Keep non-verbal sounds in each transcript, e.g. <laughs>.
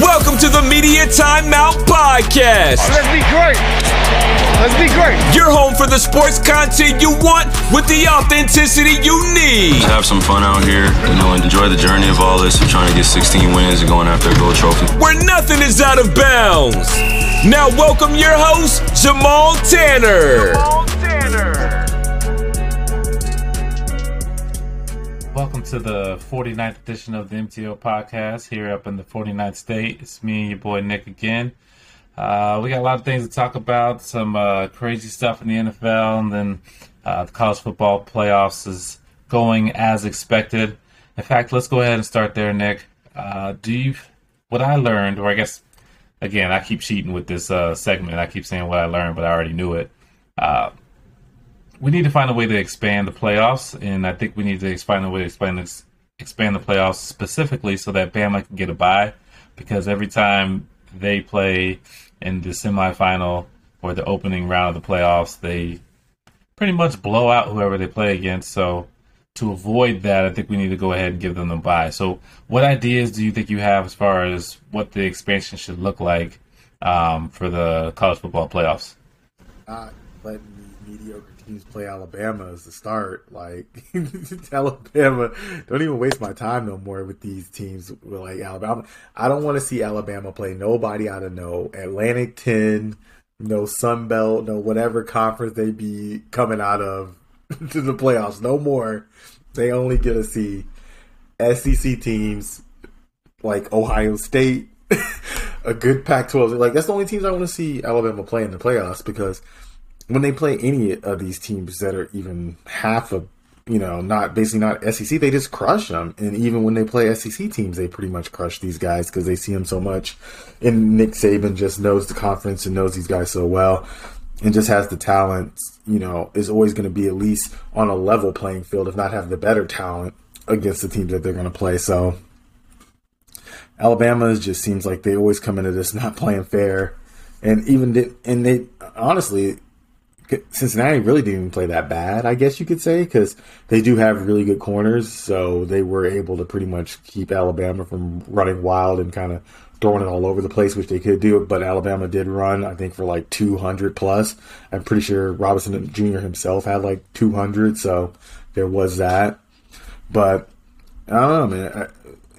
Welcome to the Media Timeout Podcast. Let's be great. Let's be great. Your home for the sports content you want with the authenticity you need. Just have some fun out here, you know, enjoy the journey of all this of trying to get 16 wins and going after a gold trophy. Where nothing is out of bounds. Now, welcome your host, Jamal Tanner. Paul Tanner. To the 49th edition of the MTO podcast here up in the 49th state. It's me and your boy Nick again. Uh, we got a lot of things to talk about, some uh, crazy stuff in the NFL, and then uh, the college football playoffs is going as expected. In fact, let's go ahead and start there, Nick. Uh, do you, what I learned, or I guess, again, I keep cheating with this uh, segment. I keep saying what I learned, but I already knew it. We need to find a way to expand the playoffs, and I think we need to find a way to expand this, expand the playoffs specifically so that Bama can get a bye. Because every time they play in the semifinal or the opening round of the playoffs, they pretty much blow out whoever they play against. So to avoid that, I think we need to go ahead and give them a bye. So, what ideas do you think you have as far as what the expansion should look like um, for the college football playoffs? not letting the mediocre teams play Alabama as the start. Like <laughs> Alabama, don't even waste my time no more with these teams like Alabama. I don't want to see Alabama play nobody out of no Atlantic ten, no Sun Belt, no whatever conference they be coming out of <laughs> to the playoffs. No more. They only get to see SEC teams like Ohio State, <laughs> a good Pac-12. Like that's the only teams I want to see Alabama play in the playoffs because when they play any of these teams that are even half of you know not basically not SEC, they just crush them. And even when they play SEC teams, they pretty much crush these guys because they see them so much. And Nick Saban just knows the conference and knows these guys so well. And just has the talent, you know, is always going to be at least on a level playing field, if not have the better talent against the teams that they're going to play. So, Alabama just seems like they always come into this <laughs> not playing fair, and even and they honestly, Cincinnati really didn't even play that bad, I guess you could say, because they do have really good corners, so they were able to pretty much keep Alabama from running wild and kind of throwing it all over the place, which they could do. But Alabama did run, I think, for like 200 plus. I'm pretty sure Robinson Jr. himself had like 200, so there was that. But I don't know, man.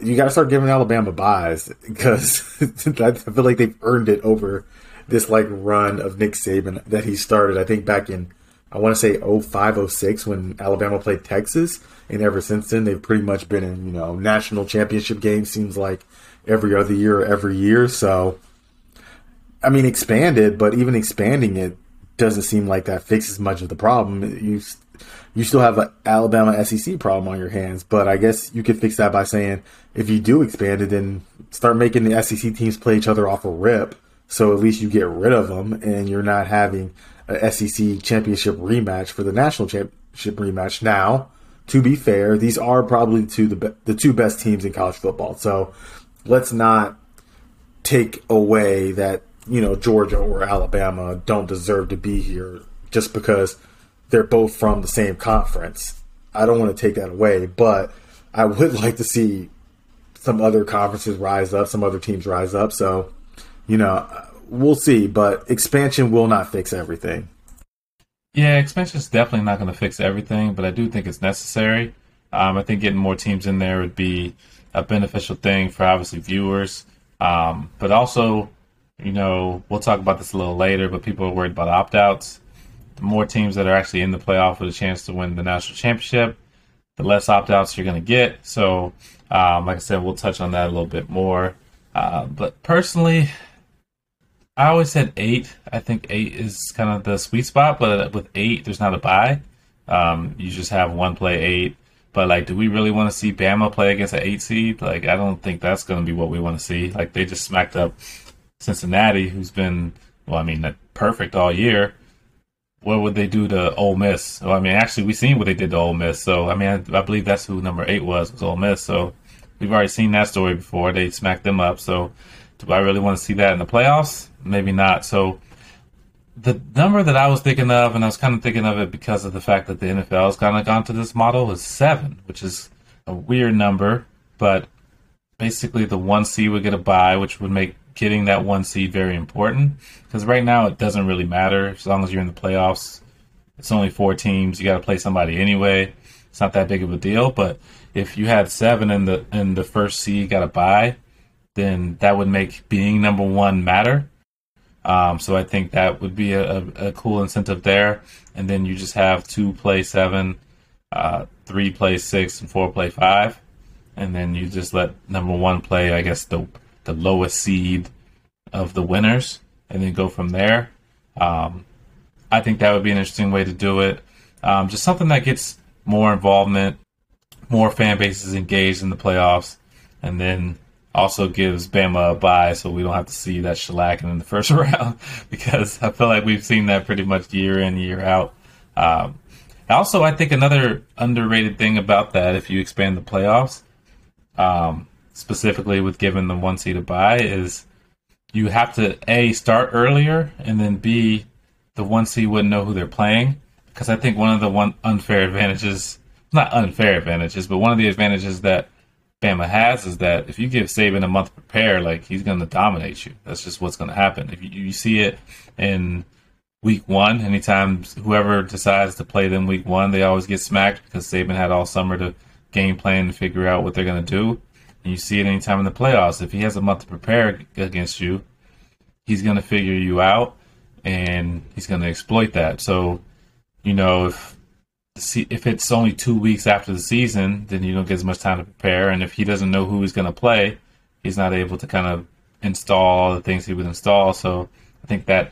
You got to start giving Alabama byes because <laughs> I feel like they've earned it over this like run of Nick Saban that he started. I think back in I want to say 05, 06 when Alabama played Texas, and ever since then they've pretty much been in you know national championship games. Seems like every other year, or every year. So, I mean, expanded, but even expanding it doesn't seem like that fixes much of the problem. You you still have an Alabama SEC problem on your hands, but I guess you could fix that by saying if you do expand it, then start making the SEC teams play each other off a rip, so at least you get rid of them, and you're not having a SEC championship rematch for the national championship rematch. Now, to be fair, these are probably two the be- the two best teams in college football, so let's not take away that you know Georgia or Alabama don't deserve to be here just because they're both from the same conference. I don't want to take that away, but I would <laughs> like to see some other conferences rise up, some other teams rise up. So, you know, we'll see, but expansion will not fix everything. Yeah, expansion is definitely not going to fix everything, but I do think it's necessary. Um, I think getting more teams in there would be a beneficial thing for obviously viewers, um, but also, you know, we'll talk about this a little later. But people are worried about opt outs. The more teams that are actually in the playoff with a chance to win the national championship, the less opt outs you're going to get. So, um, like I said, we'll touch on that a little bit more. Uh, but personally, I always said eight. I think eight is kind of the sweet spot, but with eight, there's not a bye. Um, you just have one play eight. But like, do we really want to see Bama play against an eight seed? Like, I don't think that's going to be what we want to see. Like, they just smacked up Cincinnati, who's been, well, I mean, perfect all year. What would they do to Ole Miss? Well, I mean, actually, we've seen what they did to Ole Miss. So, I mean, I, I believe that's who number eight was, was Ole Miss. So, we've already seen that story before. They smacked them up. So, do I really want to see that in the playoffs? Maybe not. So, the number that I was thinking of, and I was kind of thinking of it because of the fact that the NFL has kind of gone to this model, is seven, which is a weird number, but basically the one seed would get a bye, which would make getting that one seed very important. Because right now it doesn't really matter as long as you're in the playoffs. It's only four teams. You got to play somebody anyway. It's not that big of a deal. But if you had seven in the in the first seed you got a bye, then that would make being number one matter. Um, so I think that would be a, a, cool incentive there. And then you just have two play seven, uh, three play six, and four play five. And then you just let number one play, I guess, the the lowest seed of the winners, and then go from there. Um, I think that would be an interesting way to do it. Um, just something that gets more involvement, more fan bases engaged in the playoffs, and then also gives Bama a bye so we don't have to see that shellacking in the first <laughs> round because I feel like we've seen that pretty much year in, year out. Um, also, I think another underrated thing about that, if you expand the playoffs, um, specifically with giving the one seed a bye, is you have to A, start earlier, and then B, the one seed wouldn't know who they're playing. Because I think one of the one unfair advantages, not unfair advantages, but one of the advantages that Bama has is that if you give Saban a month to prepare, like he's going to dominate you. That's just what's going to happen. If you, you, see it in week one, anytime whoever decides to play them week one, they always get smacked because Saban had all summer to game plan and figure out what they're going to do. And you see it anytime in the playoffs. If he has a month to prepare against you, he's going to figure you out and he's going to exploit that. So, you know, if if it's only two weeks after the season, then you don't get as much time to prepare. And if he doesn't know who he's going to play, he's not able to kind of install all the things he would install. So I think that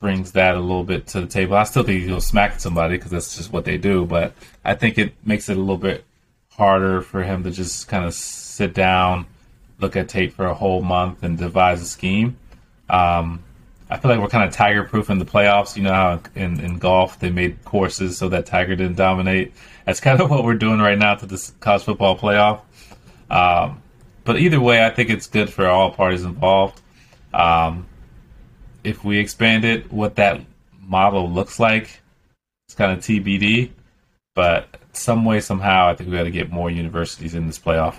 brings that a little bit to the table. I still think he'll smack somebody because that's just what they do. But I think it makes it a little bit harder for him to just kind of sit down, look at tape for a whole month, and devise a scheme. Um, I feel like we're kind of tiger proof in the playoffs. You know how in, in golf they made courses so that Tiger didn't dominate. That's <laughs> kind of what we're doing right now to this college football playoff. Um, but either way, I think it's good for all parties involved. Um, if we expand it, what that model looks like, it's kind of TBD. But some way, somehow, I think we got to get more universities in this playoff.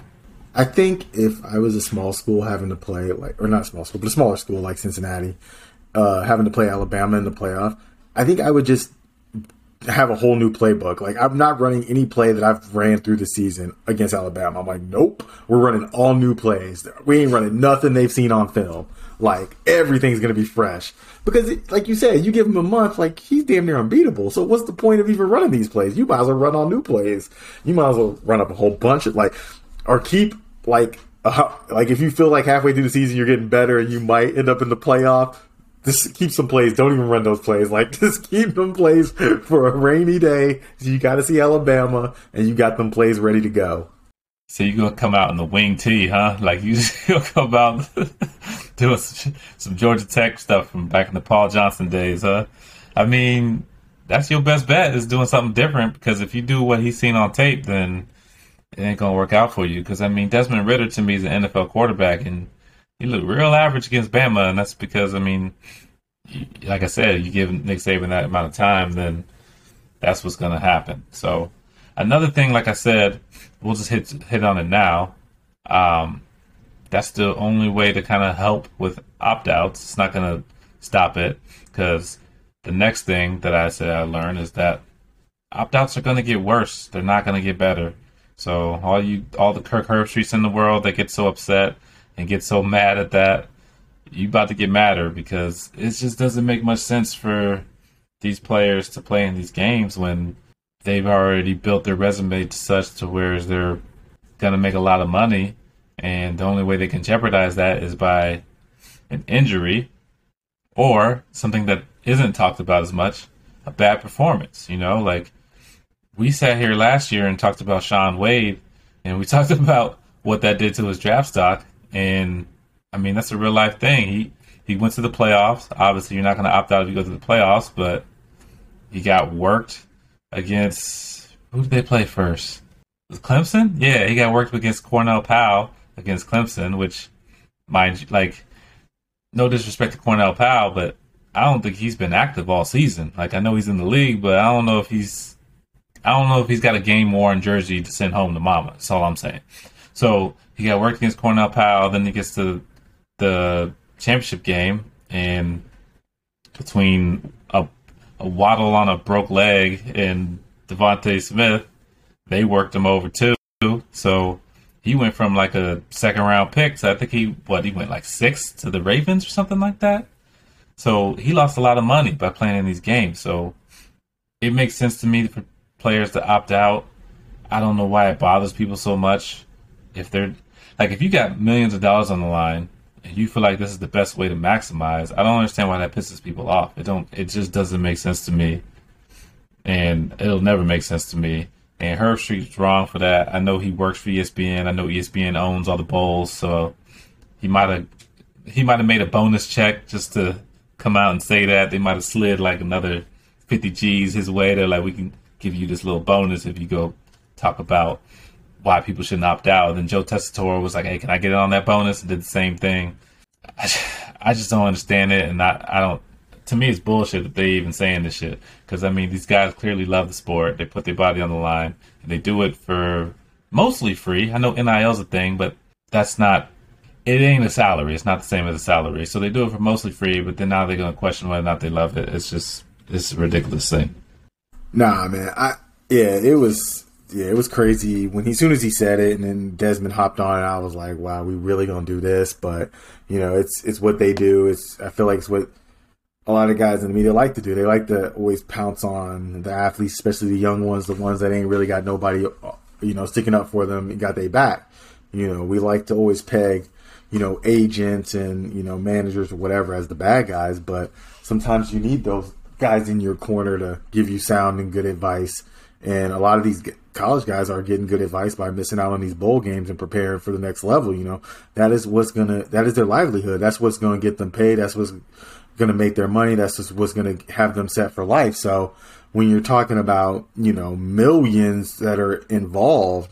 I think if I was a small school having to play like, or not a small school, but a smaller school like Cincinnati, uh, having to play Alabama in the playoff, I think I would just have a whole new playbook. Like I'm not running any play that I've ran through the season against Alabama. I'm like, nope, we're running all new plays. We ain't running nothing they've seen on film. Like everything's gonna be fresh because, it, like you said, you give him a month, like he's damn near unbeatable. So what's the point of even running these plays? You might as well run all new plays. You might as well run up a whole bunch of like, or keep like. Uh, like if you feel like halfway through the season you're getting better and you might end up in the playoff, just keep some plays. Don't even run those plays. Like <laughs> just keep them plays for a rainy day. You got to see Alabama, and you got them plays ready to go. So you gonna come out in the Wing-T, huh? Like you <laughs> gonna come out <laughs> doing some, some Georgia Tech stuff from back in the Paul Johnson days, huh? I mean, that's your best bet is doing something different because if you do what he's seen on tape, then it ain't gonna work out for you. Because I mean, Desmond Ridder to me is an NFL quarterback, and he looked real average against Bama, and that's because I mean, like I said, you give Nick Saban that amount of time, then that's what's going to happen. So another thing, like I said, we'll just hit hit on it now. Um, that's the only way to kind of help with opt outs. It's not going to stop it because the next thing that I said I learned is that opt outs are going to get worse. They're not going to get better. So all you, all the Kirk Herbstreits in the world that get so upset and get so mad at that, you about to get madder because it just doesn't make much sense for these players to play in these games when they've already built their resume to such to where they're going to make a lot of money. And the only way they can jeopardize that is by an injury or something that isn't talked about as much a bad performance you know? Like we sat here last year and talked about Shaun Wade and we <laughs> talked about what that did to his draft stock and I mean that's a real life thing. He he went to the playoffs. Obviously, you're not going to opt out if you go to the playoffs, but he got worked against who did they play first? Clemson? Yeah, he got worked against Cornell Powell against Clemson, which mind you, like no disrespect to Cornell Powell, but I don't think he's been active all season. Like I know he's in the league, but I don't know if he's I don't know if he's got a game worn jersey to send home to mama. That's all I'm saying. So he got worked against Cornell Powell, then he gets to the championship game, and between a, a Waddle on a broke leg and DeVonta Smith, they worked him over too. So he went from like a second round pick to I think he what he went like six to the Ravens or something like that. So he lost a lot of money by playing in these games. So it makes sense to me for players to opt out. I don't know why it bothers people so much. If they're like, if you got millions of dollars on the line and you feel like this is the best way to maximize, I don't understand why that pisses people off. It don't. It just doesn't make sense to me, and it'll never make sense to me. And Herbstreit's wrong for that. I know he works for ESPN. I know ESPN owns all the bowls, so he might have he might have made a bonus check just to come out and say that. They might have slid like another fifty G's his way. They're like, we can give you this little bonus if you go talk about why people shouldn't opt out. And then Joe Tessitore was like, hey, can I get it on that bonus? And did the same thing. I, I just don't understand it, and I, I don't. To me, it's bullshit that they even saying this shit. Because I mean, these guys clearly love the sport. They put their body on the line, and they do it for mostly free. I know NIL's a thing, but that's not. It ain't a salary. It's not the same as a salary. So they do it for mostly free, but then now they're gonna question whether or not they love it. It's just it's a ridiculous thing. Nah, man. I yeah, it was yeah, it was crazy when he as soon as he said it, and then Desmond hopped on, and I was like, wow, we really gonna do this? But you know, it's it's what they do. It's I feel like it's what a lot of guys in the media like to do. They like to always pounce on the athletes, especially the young ones, the ones that ain't really got nobody, you know, sticking up for them and got their back. You know, we like to always peg, you know, agents and you know managers or whatever as the bad guys, but sometimes you need those guys in your corner to give you sound and good advice. And a lot of these college guys are getting good advice by missing out on these bowl games and preparing for the next level. You know, that is what's gonna that is their livelihood. That's what's gonna get them paid. That's what's gonna make their money. That's just what's gonna have them set for life. So when you're talking about you know millions that are involved,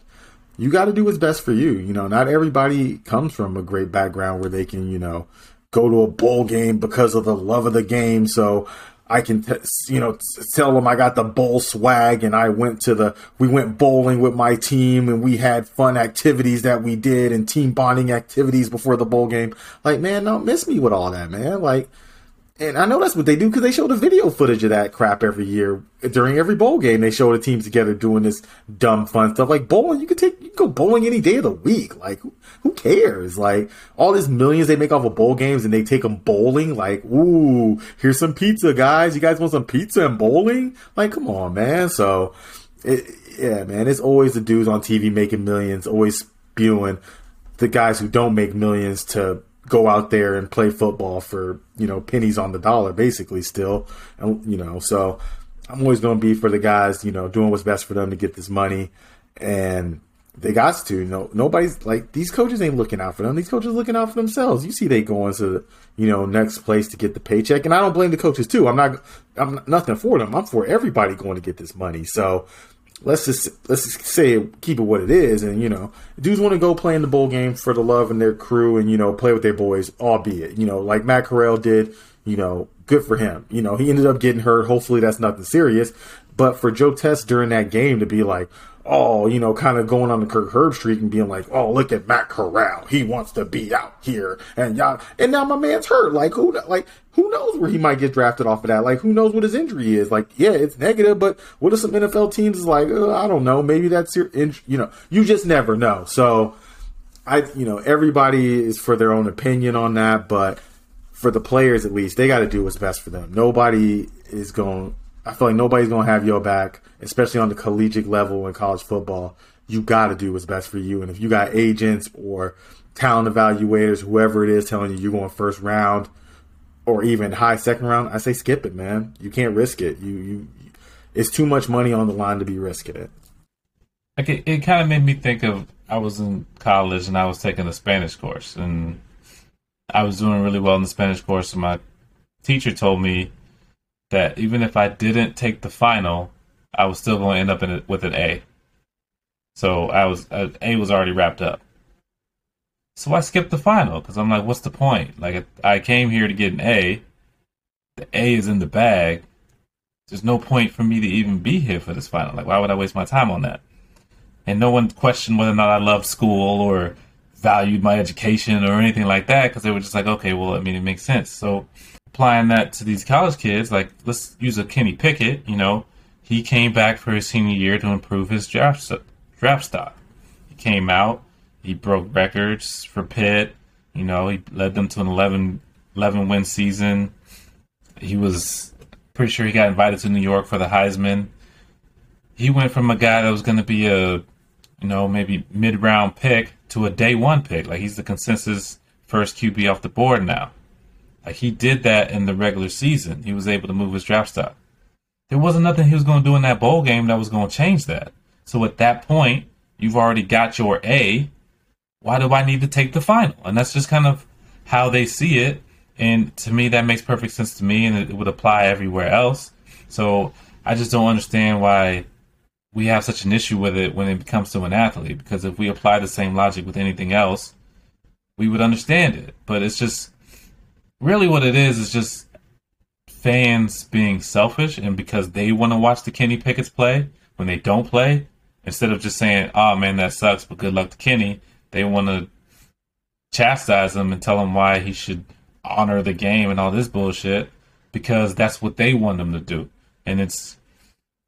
you got to do what's best for you. You know, not everybody comes from a great background where they can you know go to a bowl game because of the love of the game. So I can, t- you know, tell them I got the bowl swag and I went to the, we went bowling with my team and we had fun activities that we did and team bonding activities before the bowl game. Like, man, don't miss me with all that, man. Like, and I know that's what they do because they show the video footage of that crap every year during every bowl game. They show the teams together doing this dumb fun stuff like bowling. You could take you can go bowling any day of the week. Like who, who cares? Like all these millions they make off of bowl games and they take them bowling. Like ooh, here's some pizza, guys. You guys want some pizza and bowling? Like come on, man. So it, yeah, man. It's always the dudes on TV making millions, always spewing the guys who don't make millions to go out there and play football for you know pennies on the dollar basically still and you know so i'm always going to be for the guys you know doing what's best for them to get this money and they got to you know nobody's like these coaches ain't looking out for them. These coaches looking out for themselves. You see they going to the you know next place to get the paycheck and i don't blame the coaches too. I'm not i'm nothing for them. I'm for everybody going to get this money. So let's just let's just say keep it what it is and you know dudes want to go play in the bowl game for the love and their crew and you know play with their boys albeit you know like matt corral did you know good for him. You know he ended up getting hurt. Hopefully that's nothing serious. But for joe test during that game to be like oh, you know, kind of going on the Kirk Herbstreit and being like, oh, look at Matt Corral. He wants to be out here. And y'all, and now my man's hurt. Like, who, like, who knows where he might get drafted off of that? Like, who knows what his injury is? Like, yeah, it's negative, but what if some NFL teams is like, uh, I don't know, maybe that's your, in- you know, you just never know. So, I, you know, everybody is for their own opinion on that, but for the players at least, they got to do what's best for them. Nobody is going, I feel like nobody's to have your back especially on the collegiate level in college football, you got to do what's best for you. And if you got agents or talent evaluators, whoever it is telling you you're going first round or even high second round, I say skip it, man. You can't risk it. You you it's too much money on the line to be risking it. Like it, it kind of made me think of I was in college and I was taking a Spanish course and I was doing really well in the Spanish course and my teacher told me that even if I didn't take the final, I was still going to end up it with an A. So I was uh, A was already wrapped up. So I skipped the final because I'm like, what's the point? Like I came here to get an A, the A is in the bag, there's no point for me to even be here for this final. Like, why would I waste my time on that? And no one questioned whether or not I loved school or valued my education or anything like that because they were just like, okay, well, I mean, it makes sense. So applying that to these college kids, like, let's use a Kenny Pickett, you know, he came back for his senior year to improve his draft, draft stock. He came out, he broke records for Pitt, you know, he led them to an 11, 11 win season. He was pretty sure he got invited to New York for the Heisman. He went from a guy that was going to be a, you know, maybe mid round pick to a day one pick. Like he's the consensus first QB off the board now. Like he did that in the regular season. He was able to move his draft stock. There wasn't nothing he was going to do in that bowl game that was going to change that. So at that point, you've already got your A. Why do I need to take the final? And that's just kind of how they see it. And to me, that makes perfect sense to me, and it would apply everywhere else. So I just don't understand why we have such an issue with it when it comes to an athlete. Because if we apply the same logic with anything else, we would understand it. But it's just really what it is is just fans being selfish, and because they want to watch the Kenny Pickett's play when they don't play, instead of just saying, "Oh man, that sucks," but good luck to Kenny, they want to chastise him and tell him why he should honor the game and all this bullshit because that's what they want them to do. And it's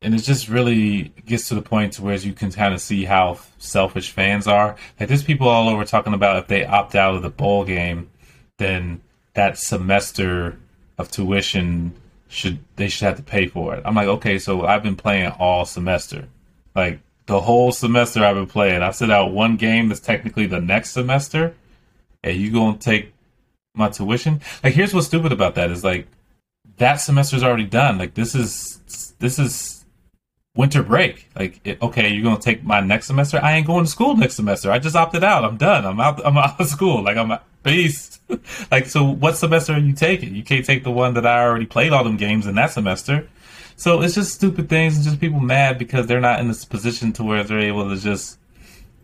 and it just really gets to the point to where you can kind of see how selfish fans are. Like there's people all over talking about if they opt out of the bowl game, then that semester of tuition should they should have to pay for it. I'm like, okay, so I've been playing all semester. Like the whole semester I've been playing. I sit out one game that's technically the next semester, and you gonna take my tuition. Like, here's what's stupid about that is like that semester's already done. Like, this is this is winter break. Like, it, okay, you're gonna take my next semester. I ain't going to school next semester. I just opted out. I'm done. I'm out. I'm out of school. Like, I'm <laughs> like, so what semester are you taking? You can't take the one that I already played all them games in that semester. So it's just stupid things and just people mad because they're not in this position to where they're able to just,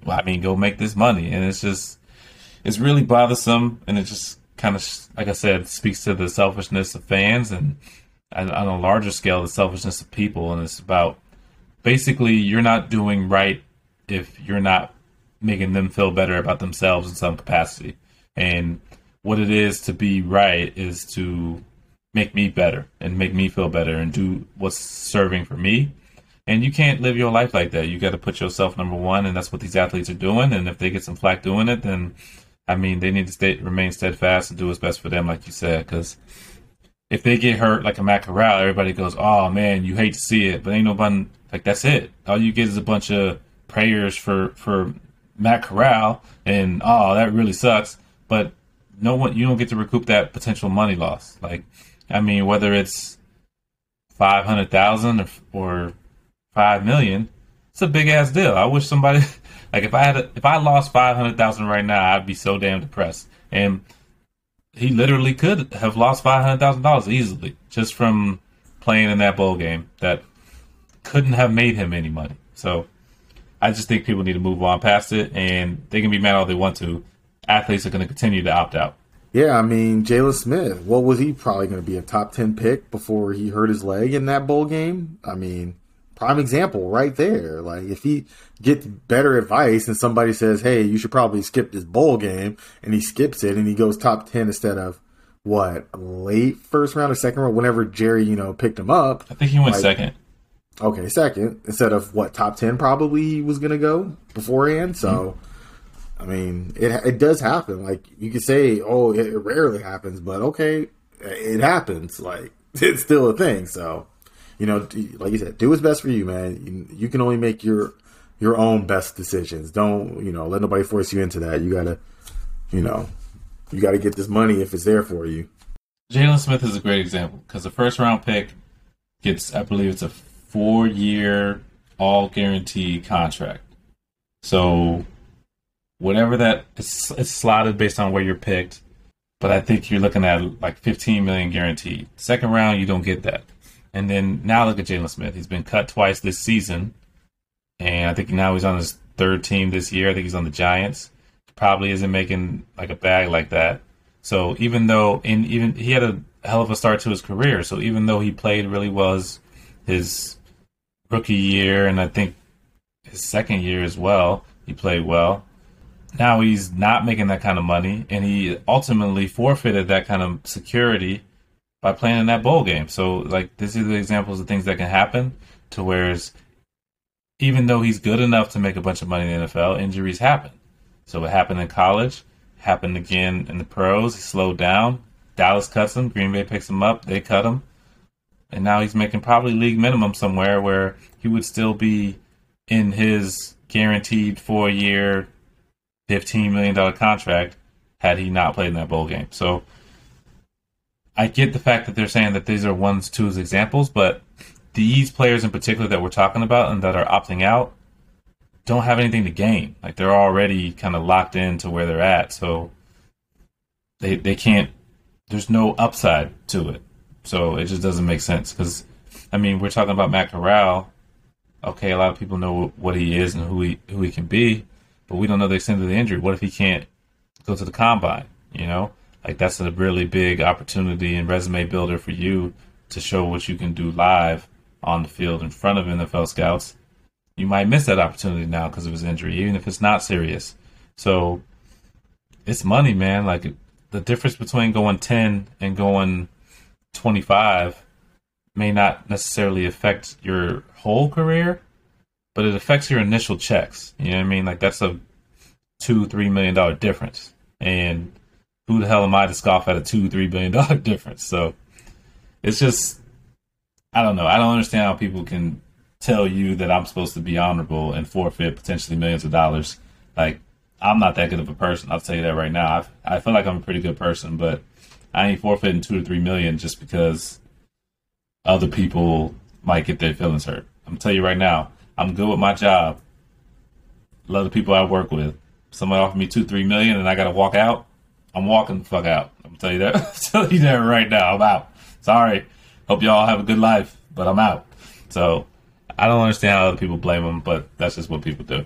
well, I mean, go make this money. And it's just, it's really bothersome and it just kind of, like I said, speaks to the selfishness of fans and on a larger scale, the selfishness of people. And it's about basically you're not doing right if you're not making them feel better about themselves in some capacity. And what it is to be right is to make me better and make me feel better and do what's serving for me. And you can't live your life like that. You got to put yourself number one, and that's what these athletes are doing. And if they get some flack doing it, then I mean, they need to stay, remain steadfast and do what's best for them, like you said. Because if they get hurt like a Matt Corral, everybody goes, "Oh man, you hate to see it," but ain't nobody like that's it. All you get is a bunch of prayers for for Matt Corral, and oh, that really sucks. But no one, you don't get to recoup that potential money loss. Like, I mean, whether it's five hundred thousand or, or five million, it's a big ass deal. I wish somebody <laughs> Like if I had a, if I lost five hundred thousand right now, I'd be so damn depressed. And he literally could have lost five hundred thousand dollars easily just from playing in that bowl game that couldn't have made him any money. So I just think people need to move on past it, and they can be mad all they want to. Athletes are going to continue to opt out. Yeah, I mean, Jaylon Smith, what was he probably going to be a top 10 pick before he hurt his leg in that bowl game? I mean, prime example right there. Like if he gets better advice and somebody says, "Hey, you should probably skip this bowl game," and he skips it and he goes top ten instead of what late first round or second round, whenever Jerry you know picked him up. I think he went like, second. Okay, second instead of what top ten probably he was gonna go beforehand. So. Mm-hmm. I mean, it it does happen. Like you could say, "Oh, it rarely happens," but okay, it happens. Like <laughs> it's still a thing. So you know, like you said, do what's best for you, man. You, you, can only make your your own best decisions. Don't you know? Let nobody force you into that. You gotta, you know, you gotta get this money if it's there for you. Jaylon Smith is a great example because the first round pick gets, I believe, it's a four year all guaranteed contract. So whatever that it's, it's slotted based on where you're picked, but I think you're looking at like 15 million guaranteed. Second round, you don't get that. And then now look at Jaylon Smith. He's been cut twice this season, and I think now he's on his third team this year. I think he's on the Giants. Probably isn't making like a bag like that. So even though in even he had a hell of a start to his career. So even though he played really was his rookie year, and I think his second year as well, he played well. Now he's not making that kind of money, and he ultimately forfeited that kind of security by playing in that bowl game. So, like, this is the examples of things that can happen to whereas even though he's good enough to make a bunch of money in the NFL, injuries happen. So it happened in college, happened again in the pros. He slowed down. Dallas cuts him. Green Bay picks him up. They cut him. And now he's making probably league minimum somewhere where he would still be in his guaranteed four year, $15 million contract had he not played in that bowl game. So I get the fact that they're saying that these are ones, twos examples, but these players in particular that we're talking about and that are opting out don't have anything to gain. Like they're already kind of locked into where they're at, so they they can't. There's no upside to it, so it just doesn't make sense. Because I mean, we're talking about Matt Corral. Okay, a lot of people know what he is and who he who he can be, but we don't know the extent of the injury. What if he can't go to the combine? You know, like that's a really big opportunity and resume builder for you to show what you can do live on the field in front of NFL scouts, you might miss that opportunity now because of his injury, even if it's not serious. So it's money, man. Like the difference between going 10 and going 25 may not necessarily affect your whole career, but it affects your initial checks. You know what I mean? Like that's a two, three million dollar difference. And who the hell am I to scoff at a two, three billion <laughs> dollar difference? So it's just I don't know. I don't understand how people can tell you that I'm supposed to be honorable and forfeit potentially millions of dollars. Like, I'm not that good of a person. I'll tell you that right now. I, I feel like I'm a pretty good person, but I ain't forfeiting two to three million just because other people might get their feelings hurt. I'm tell you right now, I'm good with my job. Love the people I work with. Somebody offer me two, three million and I gotta walk out. I'm walking the fuck out. I'm tell you that. <laughs> I'm tell you that right now. I'm out. Sorry. Hope y'all have a good life, but I'm out. So I don't understand how other people blame them, but that's just what people do.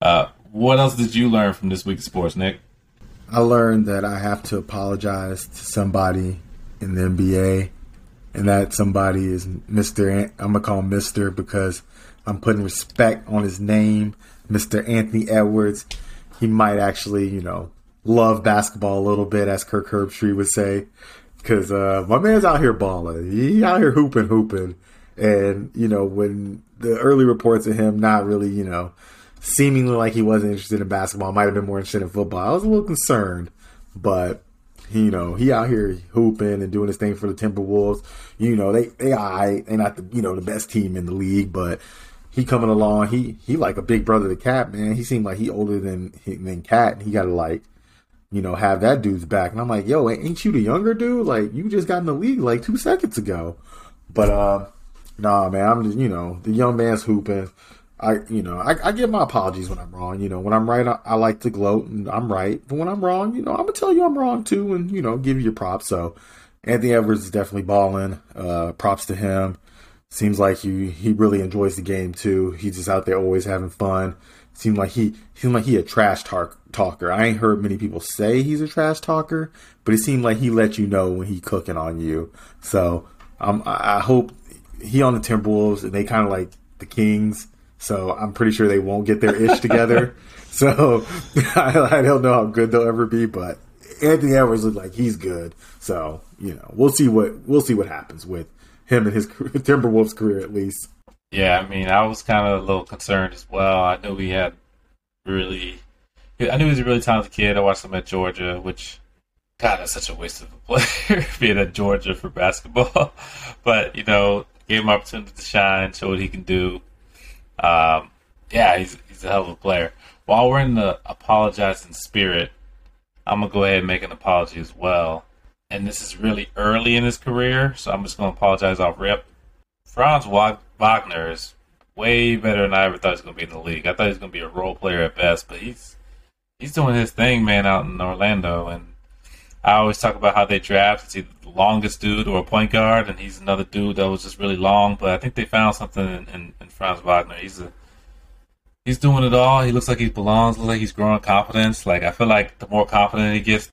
Uh, what else did you learn from this week's sports, Nick? I learned that I have to apologize to somebody in the NBA, and that somebody is Mr. An- I'm gonna call him Mr. because I'm putting respect on his name, Mr. Anthony Edwards. He might actually, you know, love basketball a little bit, as Kirk Herbstreit would say. Cause uh, my man's out here balling. He out here hooping, hooping. And you know when the early reports of him not really, you know, seemingly like he wasn't interested in basketball, might have been more interested in football. I was a little concerned, but you know he out here hooping and doing his thing for the Timberwolves. You know they they I they not the you know the best team in the league, but he coming along. He he like a big brother to KAT man. He seemed like he older than than KAT. He got to like you know, have that dude's back. And I'm like, yo, ain't you the younger dude? Like, you just got in the league like two seconds ago. But, uh, nah, man, I'm just, you know, the young man's hooping. I, you know, I, I give my apologies when I'm wrong. You know, when I'm right, I, I, like to gloat and I'm right. But when I'm wrong, you know, I'm gonna tell you I'm wrong too, and you know, give you your props. So, Anthony Edwards is definitely balling. Uh, props to him. Seems like he he really enjoys the game too. He's just out there always having fun seemed like he seemed like he a trash talk, talker. I ain't heard many people say he's a trash talker, but it seemed like he let you know when he cooking on you. So um, I hope he on the Timberwolves and they kind of like the Kings. So I'm pretty sure they won't get their ish <laughs> together. So <laughs> I, I, don't know how good they'll ever be, but Anthony Edwards looks like he's good. So you know we'll see what we'll see what happens with him and his <laughs> Timberwolves career at least. Yeah, I mean, I was kind of a little concerned as well. I knew he had really, I knew he was a really talented kid. I watched him at Georgia, which, God, that's such a waste of a <laughs> player being at Georgia for basketball. <laughs> but you know, gave him opportunity to shine, show what he can do. Um, yeah, he's he's a hell of a player. While we're in the apologizing spirit, I'm gonna go ahead and make an apology as well. And this is really early in his career, so I'm just gonna apologize off rip. Franz Wagner is way better than I ever thought he was going to be in the league. I thought he was going to be a role player at best, but he's he's doing his thing, man, out in Orlando. And I always talk about how they draft. It's either the longest dude or a point guard, and he's another dude that was just really long. But I think they found something in, in, in Franz Wagner. He's a he's doing it all. He looks like he belongs. Looks like he's growing confidence. Like I feel like the more confident he gets,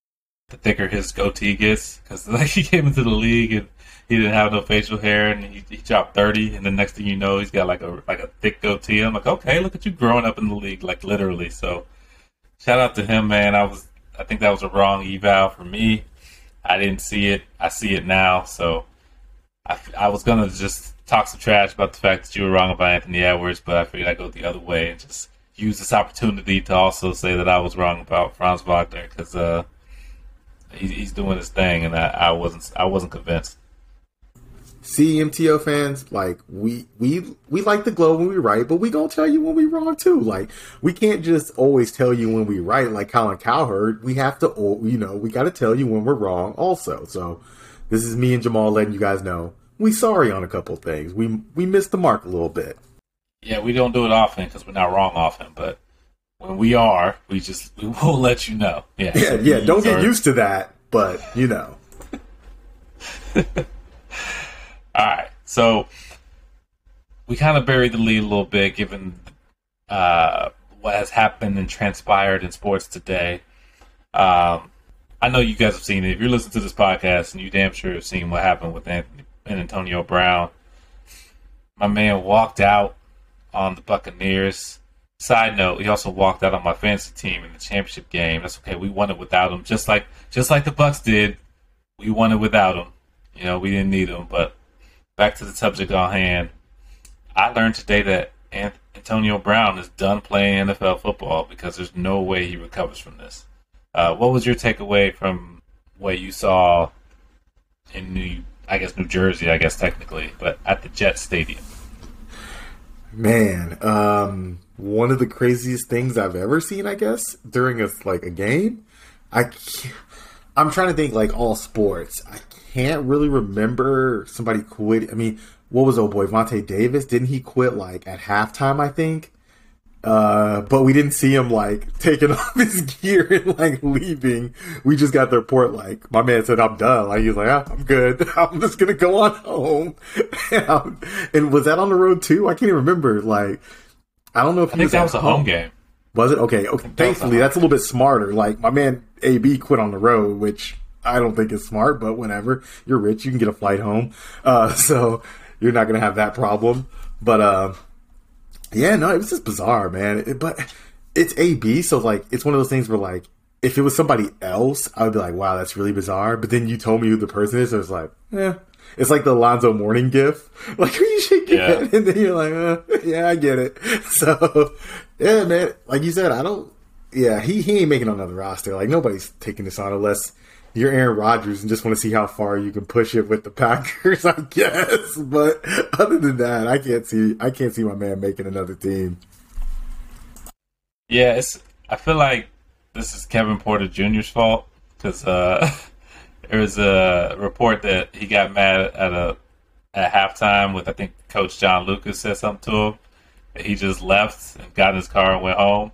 the thicker his goatee gets. Because <laughs> like he came into the league and he didn't have no facial hair, and he, he dropped thirty, and the next thing you know, he's got like a like a thick goatee. I'm like, okay, look at you growing up in the league, like literally. So, shout out to him, man. I was I think that was a wrong eval for me. I didn't see it. I see it now. So, I, I was gonna just talk some trash about the fact that you were wrong about Anthony Edwards, but I figured I'd go the other way and just use this opportunity to also say that I was wrong about Franz Wagner because uh, he, he's doing his thing, and I, I wasn't I wasn't convinced. See, MTO fans, like we we we like the glow when we right, but we gonna tell you when we wrong too. Like we can't just always tell you when we right, like Colin Cowherd. We have to, you know, we got to tell you when we're wrong also. So this is me and Jamal letting you guys know we sorry on a couple things. We we missed the mark a little bit. Yeah, we don't do it often because we're not wrong often, but when we are, we just we will let you know. Yeah, yeah, yeah. Don't get used to that, but you know. <laughs> All right, so we kind of buried the lead a little bit, given uh, what has happened and transpired in sports today. Um, I know you guys have seen it. If you're listening to this podcast, and you damn sure have seen what happened with Anthony and Antonio Brown. My man walked out on the Buccaneers. Side note, he also walked out on my fantasy team in the championship game. That's okay. We won it without him, just like just like the Bucks did. We won it without him. You know, we didn't need him. But back to the subject on hand. I learned today that Antonio Brown is done playing NFL football because there's no way he recovers from this. Uh, what was your takeaway from what you saw in New I guess New Jersey, I guess technically, but at the Jet Stadium. Man, um, one of the craziest things I've ever seen, I guess, during a like a game. I I'm trying to think like all sports. I can't really remember somebody quit. I mean, what was old boy Vontae Davis? Didn't he quit like at halftime? I think. Uh, but we didn't see him like <laughs> taking off his gear and like leaving. We just got the report like my man said, "I'm done." Like he was like, ah, "I'm good. <laughs> I'm just gonna go on home." <laughs> and was that on the road too? I can't even remember. Like, I don't know if I think that was a home. home game. Was it okay? Okay, thankfully that's a little bit smarter. Like my man AB quit on the road, which I don't think is smart, but whatever. You're rich, you can get a flight home, uh, so you're not gonna have that problem. But uh, yeah, no, it was just bizarre, man. It, but it's AB, so like it's one of those things where like if it was somebody else, I would be like, wow, that's really bizarre. But then you told me who the person is, so it's like, yeah. It's like the Alonzo Mourning gif. <laughs> Like <laughs> you should get yeah. and then you're like, uh, yeah, I get it. <laughs> So yeah, man, like you said, I don't yeah, he, he ain't making another roster. Like nobody's taking this on unless you're Aaron Rodgers and just want to see how far you can push it with the Packers, <laughs> I guess. But other than that, I can't see I can't see my man making another team. Yeah, it's. I feel like this is Kevin Porter Jr.'s fault because uh, <laughs> there was a report that he got mad at a at halftime with I think Coach John Lucas said something to him. He just left and got in his car and went home.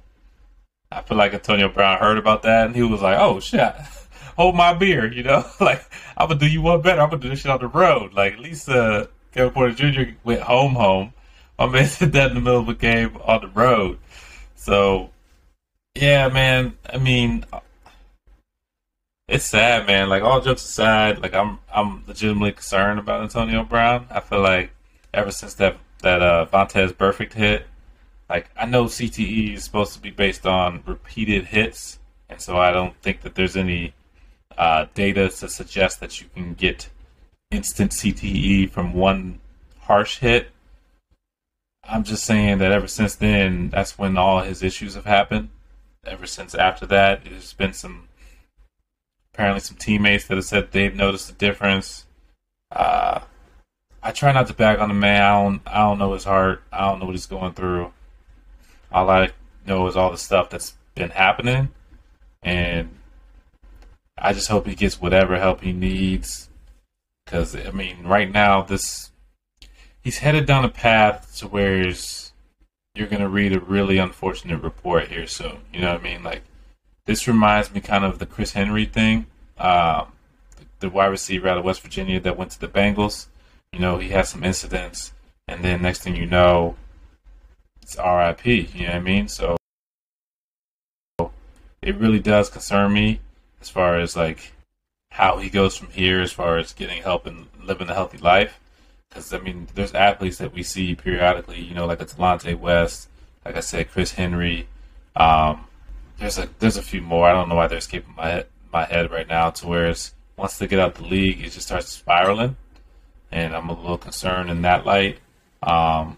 I feel like Antonio Brown heard about that and he was like, "Oh shit." <laughs> hold my beer, you know? <laughs> like, I'm gonna do you one better. I'm gonna do this shit on the road. Like, at least uh, Kevin Porter Jr. went home, home. My <laughs> man did that in the middle of a game on the road. So, yeah, man. I mean, it's sad, man. Like all jokes aside, like I'm I'm legitimately concerned about Antonio Brown. I feel like ever since that that uh, Vontaze Burfict hit, like I know CTE is supposed to be based on repeated hits, and so I don't think that there's any uh, data to suggest that you can get instant CTE from one harsh hit. I'm just saying that ever since then, that's when all his issues have happened. Ever since after that, there's been some apparently some teammates that have said they've noticed a difference. Uh, I try not to back on the man. I don't, I don't know his heart. I don't know what he's going through. All I know is all the stuff that's been happening, and I just hope he gets whatever help he needs. Because I mean, right now, this he's headed down a path to where you're going to read a really unfortunate report here soon. You know what I mean? Like this reminds me kind of the Chris Henry thing, um, the, wide receiver out of West Virginia that went to the Bengals. You know, he had some incidents, and then next thing you know, it's RIP. You know what I mean? So it really does concern me as far as like how he goes from here, as far as getting help and living a healthy life. Because I mean, there's athletes that we see periodically, you know, like a Delonte West, like I said, Chris Henry. Um, there's a there's a few more. I don't know why they're escaping my head, my head right now. To where it's, once they get out the league, it just starts spiraling, and I'm a little concerned in that light. Um,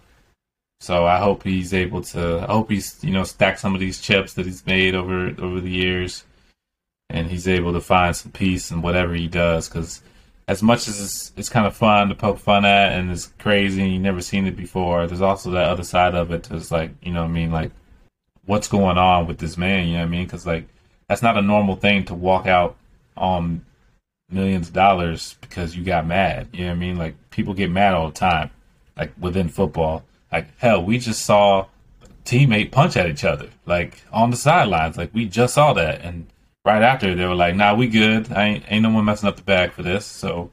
so I hope he's able to. I hope he's you know stack some of these chips that he's made over over the years, and he's able to find some peace in whatever he does. Because as much as it's, it's kind of fun to poke fun at and it's crazy and you've never seen it before, there's also that other side of it. It's like you know what I mean, like what's going on with this man? You know what I mean? Because like that's not a normal thing to walk out on millions of dollars because you got mad. You know what I mean? Like people get mad all the time, like within football like hell, we just saw teammate punch at each other, like on the sidelines. Like we just saw that, and right after they were like, "Nah, we good. I ain't, ain't no one messing up the bag for this." So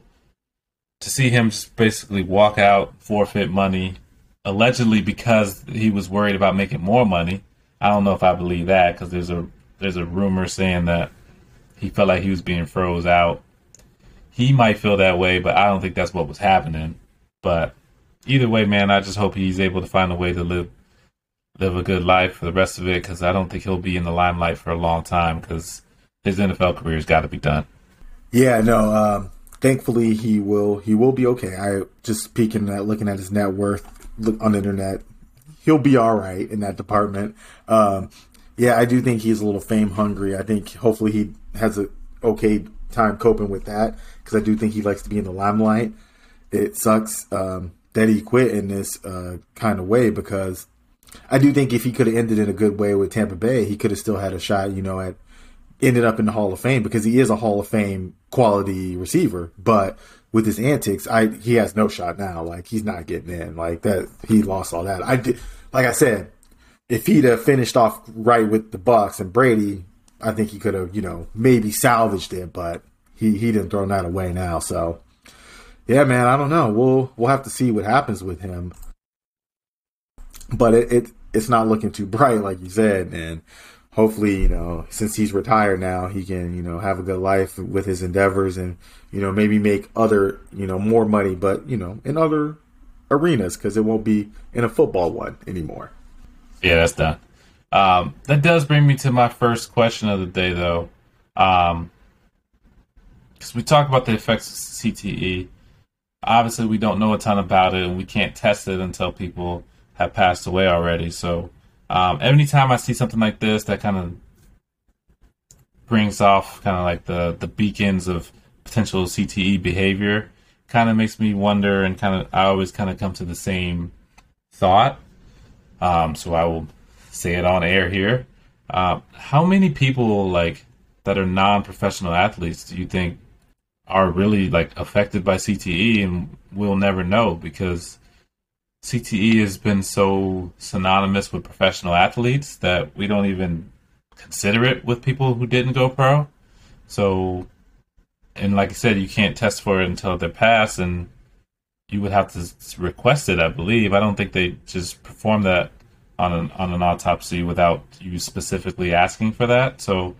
to see him just basically walk out, forfeit money, allegedly because he was worried about making more money. I don't know if I believe that because there's a there's a rumor saying that he felt like he was being froze out. He might feel that way, but I don't think that's what was happening. But either way, man, I just hope he's able to find a way to live live a good life for the rest of it because I don't think he'll be in the limelight for a long time because his NFL career's got to be done. Yeah, no. Um, thankfully, he will. He will be okay. I just peeking at looking at his net worth on the internet. He'll be all right in that department. Um, yeah, I do think he's a little fame hungry. I think hopefully he has a okay time coping with that because I do think he likes to be in the limelight. It sucks. Um, that he quit in this uh, kind of way because I do think if he could have ended in a good way with Tampa Bay, he could have still had a shot, you know, at ended up in the Hall of Fame because he is a Hall of Fame quality receiver. But with his antics, I he has no shot now. Like he's not getting in. Like that, he lost all that. I did, like I said, if he'd have finished off right with the Bucs and Brady, I think he could have, you know, maybe salvaged it. But he he didn't throw that away now. So yeah, man, I don't know. We'll we'll have to see what happens with him. But it, it it's not looking too bright, like you said, and hopefully, you know, since he's retired now, he can, you know, have a good life with his endeavors and, you know, maybe make other, you know, more money, but, you know, in other arenas because it won't be in a football one anymore. Yeah, that's done. Um, that does bring me to my first question of the day, though. Um, because we talk about the effects of CTE obviously we don't know a ton about it and we can't test it until people have passed away already. So um, anytime I see something like this that kind of brings off kind of like the the beacons of potential CTE behavior, kind of makes me wonder and kind of I always kind of come to the same thought. Um, so I will say it on air here. Uh, how many people like that are non-professional athletes do you think are really like affected by CTE, and we'll never know because CTE has been so synonymous with professional athletes that we don't even consider it with people who didn't go pro. So, and like I said, you can't test for it until they're passed, and you would have to request it. I believe. I don't think they just perform that on an on an autopsy without you specifically asking for that. So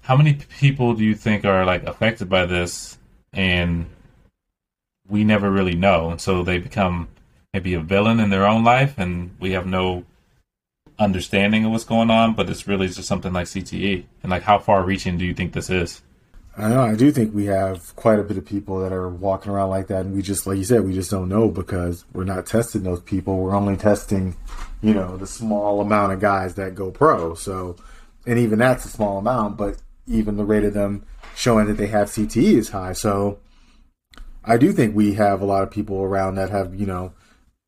how many people do you think are like affected by this and we never really know and so they become maybe a villain in their own life and we have no understanding of what's going on but it's really just something like cte and like how far reaching do you think this is I know. I do think we have quite a bit of people that are walking around like that, and we just, like you said, we just don't know because we're not testing those people. We're only testing, you know, the small amount of guys that go pro. So, and even that's a small amount, but even the rate of them showing that they have CTE is high. So I do think we have a lot of people around that have, you know,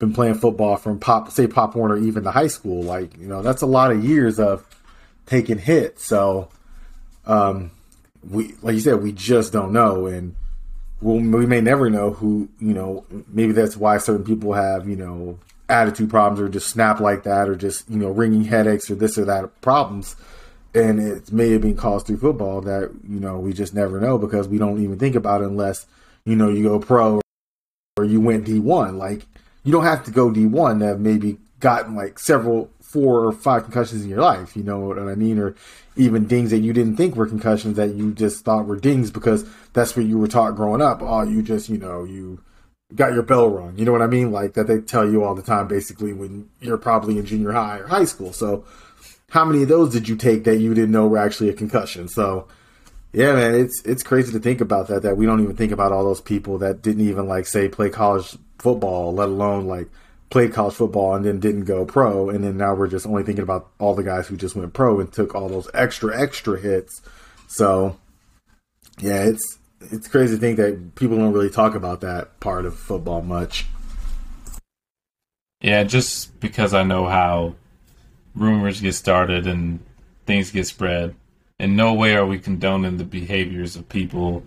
been playing football from pop, say Pop Warner, even to high school. Like, you know, that's a lot of years of taking hits. So, um, we, like you said, we just don't know. And we'll, we may never know who, you know, maybe that's why certain people have, you know, attitude problems or just snap like that or just, you know, ringing headaches or this or that problems and it may have been caused through football that you know we just never know because we don't even think about it unless you know you go pro or you went D1. Like you don't have to go D1 to maybe gotten like several, four or five concussions in your life. You know what I mean? Or even dings that you didn't think were concussions that you just thought were dings because that's what you were taught growing up. Oh, you just, you know, you got your bell rung. You know what I mean? Like that they tell you all the time, basically, when you're probably in junior high or high school. So, how many of those did you take that you didn't know were actually a concussion? So, yeah, man, it's it's crazy to think about that. That we don't even think about all those people that didn't even like say play college football, let alone like played college football and then didn't go pro, and then now we're just only thinking about all the guys who just went pro and took all those extra extra hits. So, yeah, it's it's crazy to think that people don't really talk about that part of football much. Yeah, just because I know how rumors get started and things get spread. In no way are we condoning the behaviors of people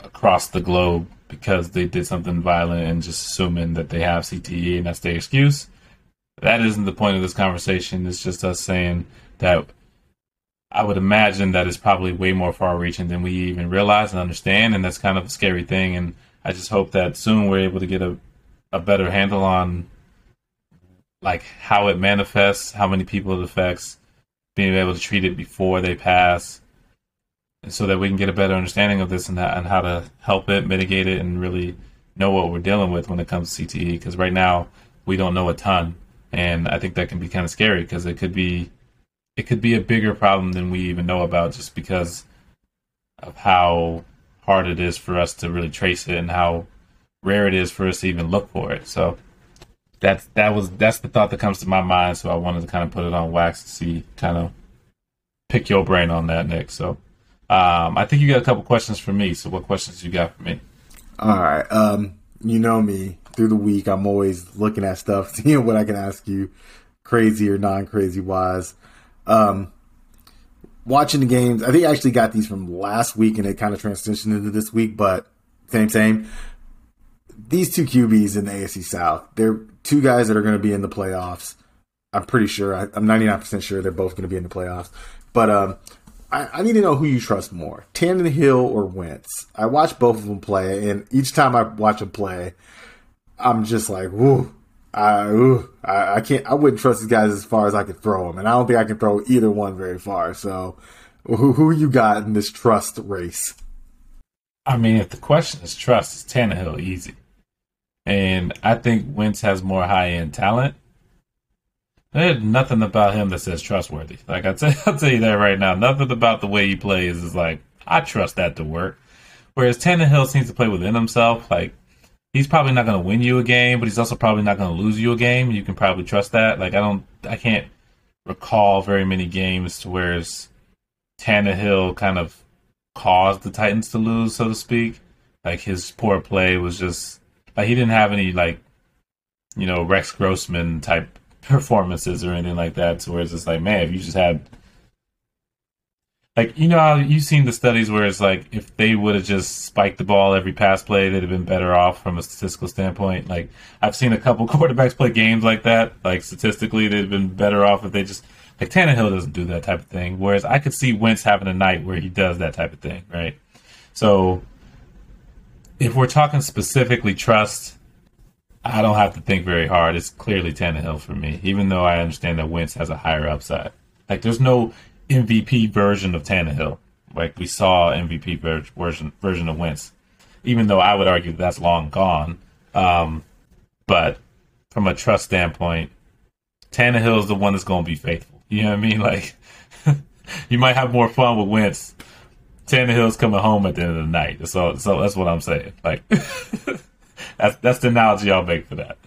across the globe because they did something violent and just assuming that they have CTE and that's their excuse. That isn't the point of this conversation. It's just us saying that I would imagine that it's probably way more far reaching than we even realize and understand. And that's kind of a scary thing. And I just hope that soon we're able to get a, a better handle on like how it manifests, how many people it affects, being able to treat it before they pass, so that we can get a better understanding of this and, that, and how to help it, mitigate it, and really know what we're dealing with when it comes to CTE. Because right now we don't know a ton, and I think that can be kind of scary because it could be it could be a bigger problem than we even know about, just because of how hard it is for us to really trace it and how rare it is for us to even look for it. So that's that was that's the thought that comes to my mind. So I wanted to kind of put it on wax to see kind of pick your brain on that, Nick. So um, I think you got a couple questions for me. So, what questions you got for me? All right. Um, you know me. Through the week, I'm always looking at stuff, <laughs> seeing what I can ask you, crazy or non-crazy wise. Um, watching the games, I think I actually got these from last week, and it kind of transitioned into this week. But same, same. These two QBs in the AFC South, they're two guys that are going to be in the playoffs. I'm pretty sure. I, am 99% sure they're both going to be in the playoffs. But um, I, I, need to know who you trust more, Tannehill or Wentz. I watch both of them play, and each time I watch them play, I'm just like, whoo, I, ooh, I, I, can't. I wouldn't trust these guys as far as I could throw them, and I don't think I can throw either one very far. So, who, who you got in this trust race? I mean, if the question is trust, it's Tannehill easy, and I think Wentz has more high end talent. There's nothing about him that says trustworthy. Like I tell, <laughs> I'll tell you that right now. Nothing about the way he plays is like I trust that to work. Whereas Tannehill seems to play within himself. Like he's probably not going to win you a game, but he's also probably not going to lose you a game. You can probably trust that. Like I don't, I can't recall very many games to where Tannehill kind of caused the Titans to lose, so to speak. Like his poor play was just like he didn't have any like you know Rex Grossman type performances or anything like that. To where it's just like, man, if you just had like you know you've seen the studies where it's like if they would have just spiked the ball every pass play, they'd have been better off from a statistical standpoint. Like I've seen a couple <laughs> quarterbacks play games like that. Like statistically, they've been better off if they just like Tannehill doesn't do that type of thing. Whereas I could see Wentz having a night where he does that type of thing, right? So if we're talking specifically trust, I don't have to think very hard. It's clearly Tannehill for me, even though I understand that Wentz has a higher upside. Like, there's no MVP version of Tannehill. Like we saw MVP ver- version version of Wentz, even though I would argue that's long gone. Um, but from a trust standpoint, Tannehill is the one that's going to be faithful. You know what I mean? <laughs> Like, <laughs> you might have more fun with Wentz. Tannehill's coming home at the end of the night. So, so that's what I'm saying. Like. <laughs> <laughs> That's that's the analogy I'll make for that.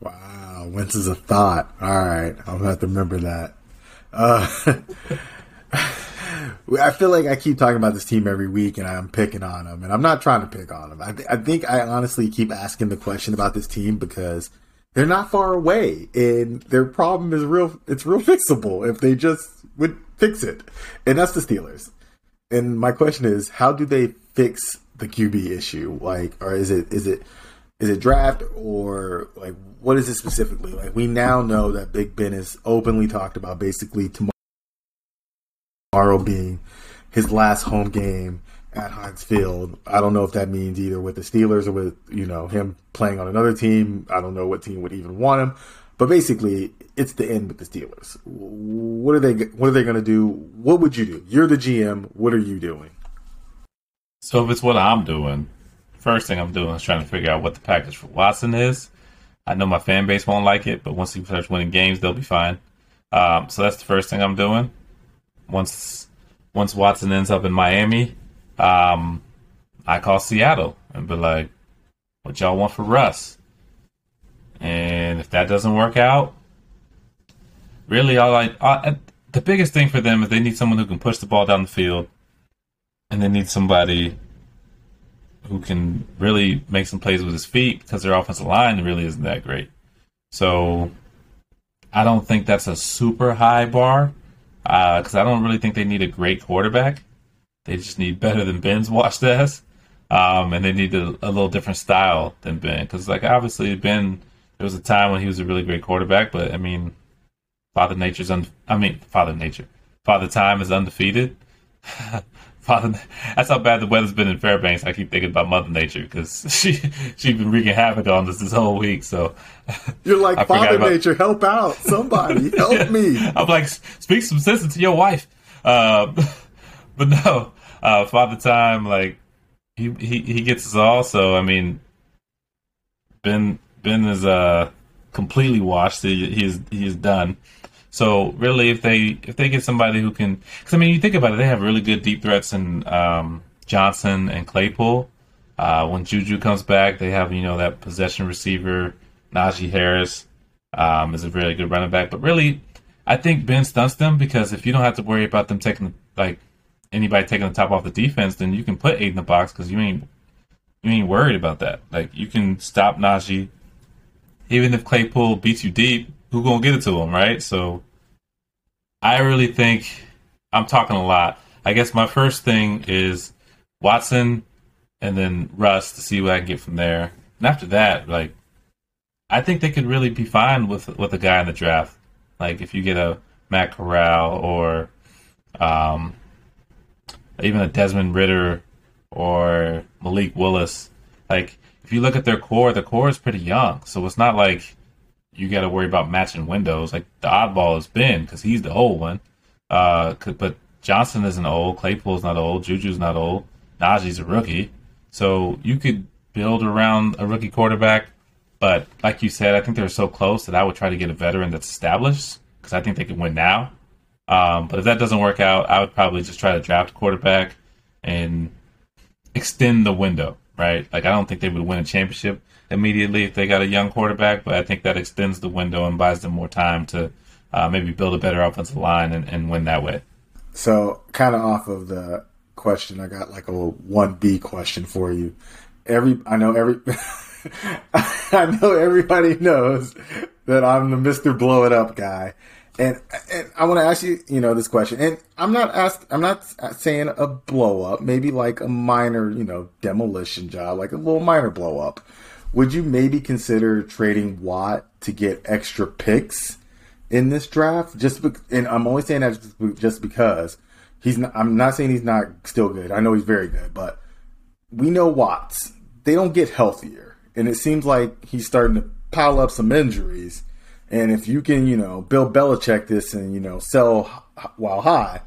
Wow, Wentz is a thought. All right, I'll have to remember that. Uh, <laughs> I feel like I keep talking about this team every week, and I'm picking on them, and I'm not trying to pick on them. I, th- I think I honestly keep asking the question about this team because they're not far away, and their problem is real. It's real fixable if they just would fix it, and that's the Steelers. And my question is, how do they fix the QB issue? Like, or is it is it is it draft or like what is it specifically? Like, we now know that Big Ben is openly talked about basically tomorrow being his last home game at Heinz Field. I don't know if that means either with the Steelers or with you know him playing on another team. I don't know what team would even want him. But basically, it's the end with the Steelers. What are they? What are they going to do? What would you do? You're the GM. What are you doing? So if it's what I'm doing, first thing I'm doing is trying to figure out what the package for Watson is. I know my fan base won't like it, but once he starts winning games, they'll be fine. Um, so that's the first thing I'm doing. Once once Watson ends up in Miami, um, I call Seattle and be like, "What y'all want for Russ?" And if that doesn't work out, really, all I, I the biggest thing for them is they need someone who can push the ball down the field, and they need somebody who can really make some plays with his feet because their offensive line really isn't that great. So I don't think that's a super high bar because uh, I don't really think they need a great quarterback. They just need better than Ben's watched as, um, and they need a, a, little different style than Ben. Because like obviously Ben, there was a time when he was a really great quarterback, but I mean, Father Nature's un- I mean Father Nature, Father Time is undefeated. <laughs> Father, that's how bad the weather's been in Fairbanks. I keep thinking about Mother Nature because <laughs> she she's been wreaking havoc on us this whole week. So you're like <laughs> Father about... Nature, help out somebody, <laughs> help me. I'm like, speak some sense into your wife. Uh, but no, uh, Father Time, like he, he he gets us all. So I mean, Ben Ben is uh completely washed. He, he's is he is done. So really, if they if they get somebody who can, because I mean, you think about it, they have really good deep threats in um, Johnson and Claypool. Uh, when Juju comes back, they have you know that possession receiver Najee Harris um, is a really good running back. But really, I think Ben stunts them because if you don't have to worry about them taking like anybody taking the top off the defense, then you can put eight in the box because you ain't you ain't worried about that. Like you can stop Najee, even if Claypool beats you deep who gonna get it to him, right? So I really think I'm talking a lot. I guess my first thing is Watson and then Russ to see what I can get from there. And after that, like I think they could really be fine with with a guy in the draft. Like if you get a Matt Corral or um, even a Desmond Ridder or Malik Willis. Like if you look at their core, the core is pretty young, so it's not like you got to worry about matching windows. Like the oddball is Ben because he's the old one. Uh, but Johnson isn't old. Claypool's not old. Juju's not old. Najee's a rookie. So you could build around a rookie quarterback. But like you said, I think they're so close that I would try to get a veteran that's established because I think they can win now. Um, but if that doesn't work out, I would probably just try to draft a quarterback and extend the window, right? Like I don't think they would win a championship immediately if they got a young quarterback, but I think that extends the window and buys them more time to uh, maybe build a better offensive line and, and win that way. So, kind of off of the question, I got like a one B question for you. Every I know every <laughs> I know everybody knows that I'm the Mister Blow It Up guy. And, and I want to ask you, you know, this question. And I'm not ask, I'm not saying a blow up, maybe like a minor, you know, demolition job, like a little minor blow up would you maybe consider trading Watt to get extra picks in this draft? Just be- and I'm only saying that just because he's. Not, I'm not saying he's not still good. I know he's very good, but we know Watts. They don't get healthier, and it seems like he's starting to pile up some injuries. And if you can, you know, Bill Belichick this and you know sell while high,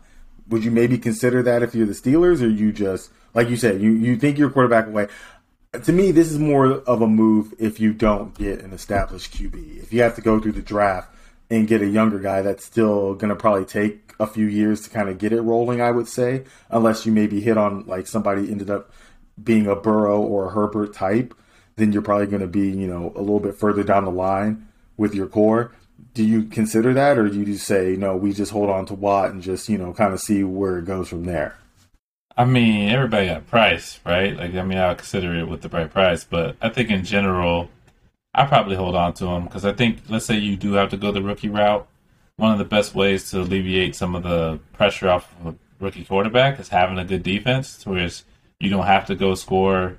would you maybe consider that if you're the Steelers, or you just like you said, you you think your quarterback away? To me, this is more of a move if you don't get an established QB. If you have to go through the draft and get a younger guy that's still going to probably take a few years to kind of get it rolling, I would say, unless you maybe hit on like somebody ended up being a Burrow or a Herbert type, then you're probably going to be, you know, a little bit further down the line with your core. Do you consider that, or do you just say, no, we just hold on to Watt and just, you know, kind of see where it goes from there? I mean, everybody got price, right? Like, I mean, I'll consider it with the right price, but I think in general, I probably hold on to him because I think, let's say you do have to go the rookie route. One of the best ways to alleviate some of the pressure off of a rookie quarterback is having a good defense, whereas you don't have to go score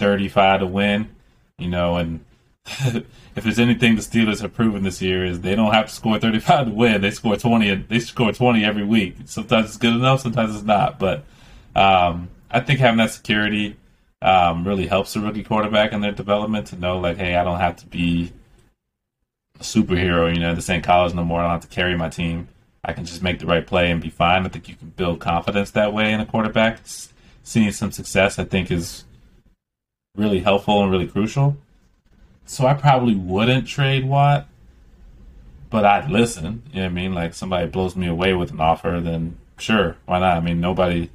35 to win, you know, and <laughs> if there's anything the Steelers have proven this year is they don't have to score 35 to win. They score 20. They score 20 every week. Sometimes it's good enough. Sometimes it's not. But um, I think having that security um, really helps the rookie quarterback in their development to know, like, hey, I don't have to be a superhero. You know, this ain't college no more. I don't have to carry my team. I can just make the right play and be fine. I think you can build confidence that way in a quarterback. Seeing some success, I think, is really helpful and really crucial. So I probably wouldn't trade Watt, but I'd listen. You know what I mean? Like somebody blows me away with an offer, then sure, why not? I mean, nobody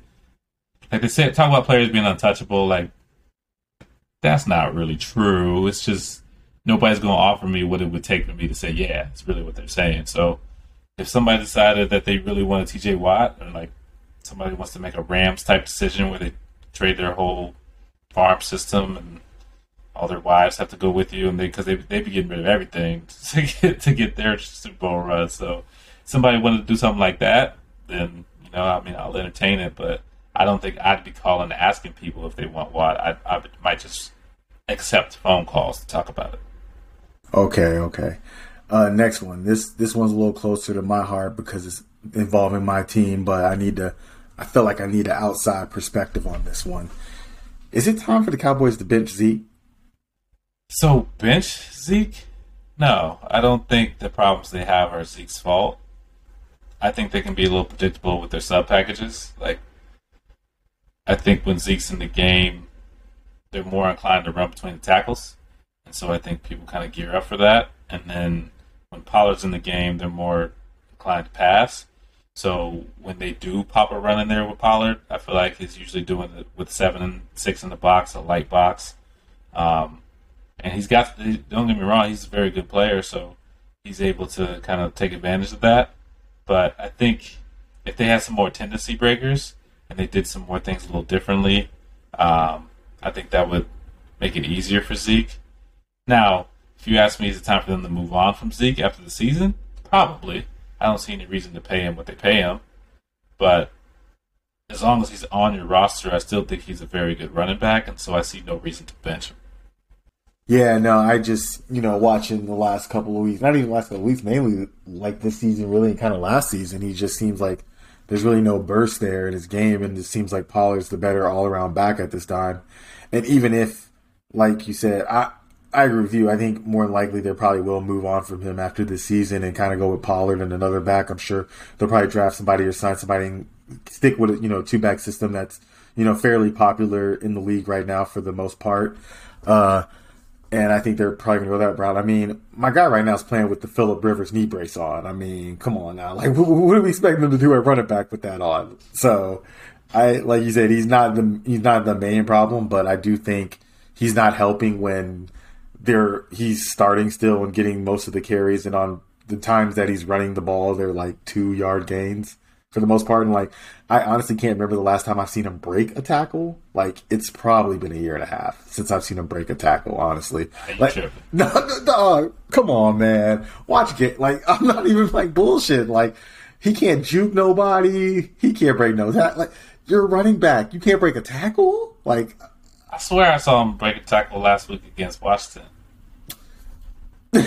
like they say talk about players being untouchable. Like that's not really true. It's just nobody's going to offer me what it would take for me to say yeah. It's really what they're saying. So if somebody decided that they really wanted T.J. Watt, or like somebody wants to make a Rams type decision where they trade their whole farm system and all their wives have to go with you, and they because they they be getting rid of everything <laughs> to get to get their Super Bowl run. So somebody wanted to do something like that, then you know, I mean, I'll entertain it, but I don't think I'd be calling and asking people if they want Watt. I, I might just accept phone calls to talk about it. Okay, okay. Uh, next one. This this one's a little closer to my heart because it's involving my team, but I need to. I feel like I need an outside perspective on this one. Is it time for the Cowboys to bench Zeke? So bench Zeke? No, I don't think the problems they have are Zeke's fault. I think they can be a little predictable with their sub packages. Like, I think when Zeke's in the game, they're more inclined to run between the tackles, and so I think people kind of gear up for that. And then when Pollard's in the game, they're more inclined to pass. So when they do pop a run in there with Pollard, I feel like he's usually doing it with seven and six in the box, a light box. Um, and he's got. Don't get me wrong, he's a very good player, so he's able to kind of take advantage of that. But I think if they had some more tendency breakers and they did some more things a little differently, um, I think that would make it easier for Zeke. Now, if you ask me, is it time for them to move on from Zeke after the season? Probably. I don't see any reason to pay him what they pay him. But as long as he's on your roster, I still think he's a very good running back, and so I see no reason to bench him. Yeah, no, I just you know watching the last couple of weeks, not even last couple of weeks, mainly like this season, really, and kind of last season, he just seems like there's really no burst there in his game, and it seems like Pollard's the better all around back at this time. And even if, like you said, I I agree with you. I think more than likely they probably will move on from him after this season and kind of go with Pollard and another back. I'm sure they'll probably draft somebody or sign somebody and stick with a you know two back system that's you know fairly popular in the league right now for the most part. Uh, and I think they're probably going to go that route. I mean, my guy right now is playing with the Philip Rivers knee brace on. I mean, come on now. Like, what, what do we expect them to do at running back with that on? So, I like you said, he's not the he's not the main problem, but I do think he's not helping when they're he's starting still and getting most of the carries, and on the times that he's running the ball, they're like two yard gains for the most part. And like, I honestly can't remember the last time I've seen him break a tackle. Like, it's probably been a year and a half since I've seen him break a tackle. Honestly, like, <laughs> no, no, dog, come on, man, watch it. Like, <laughs> I'm not even like bullshit. Like, he can't juke nobody. He can't break no tackle. Like, you're running back. You can't break a tackle. Like, I swear I saw him break a tackle last week against Washington. <laughs>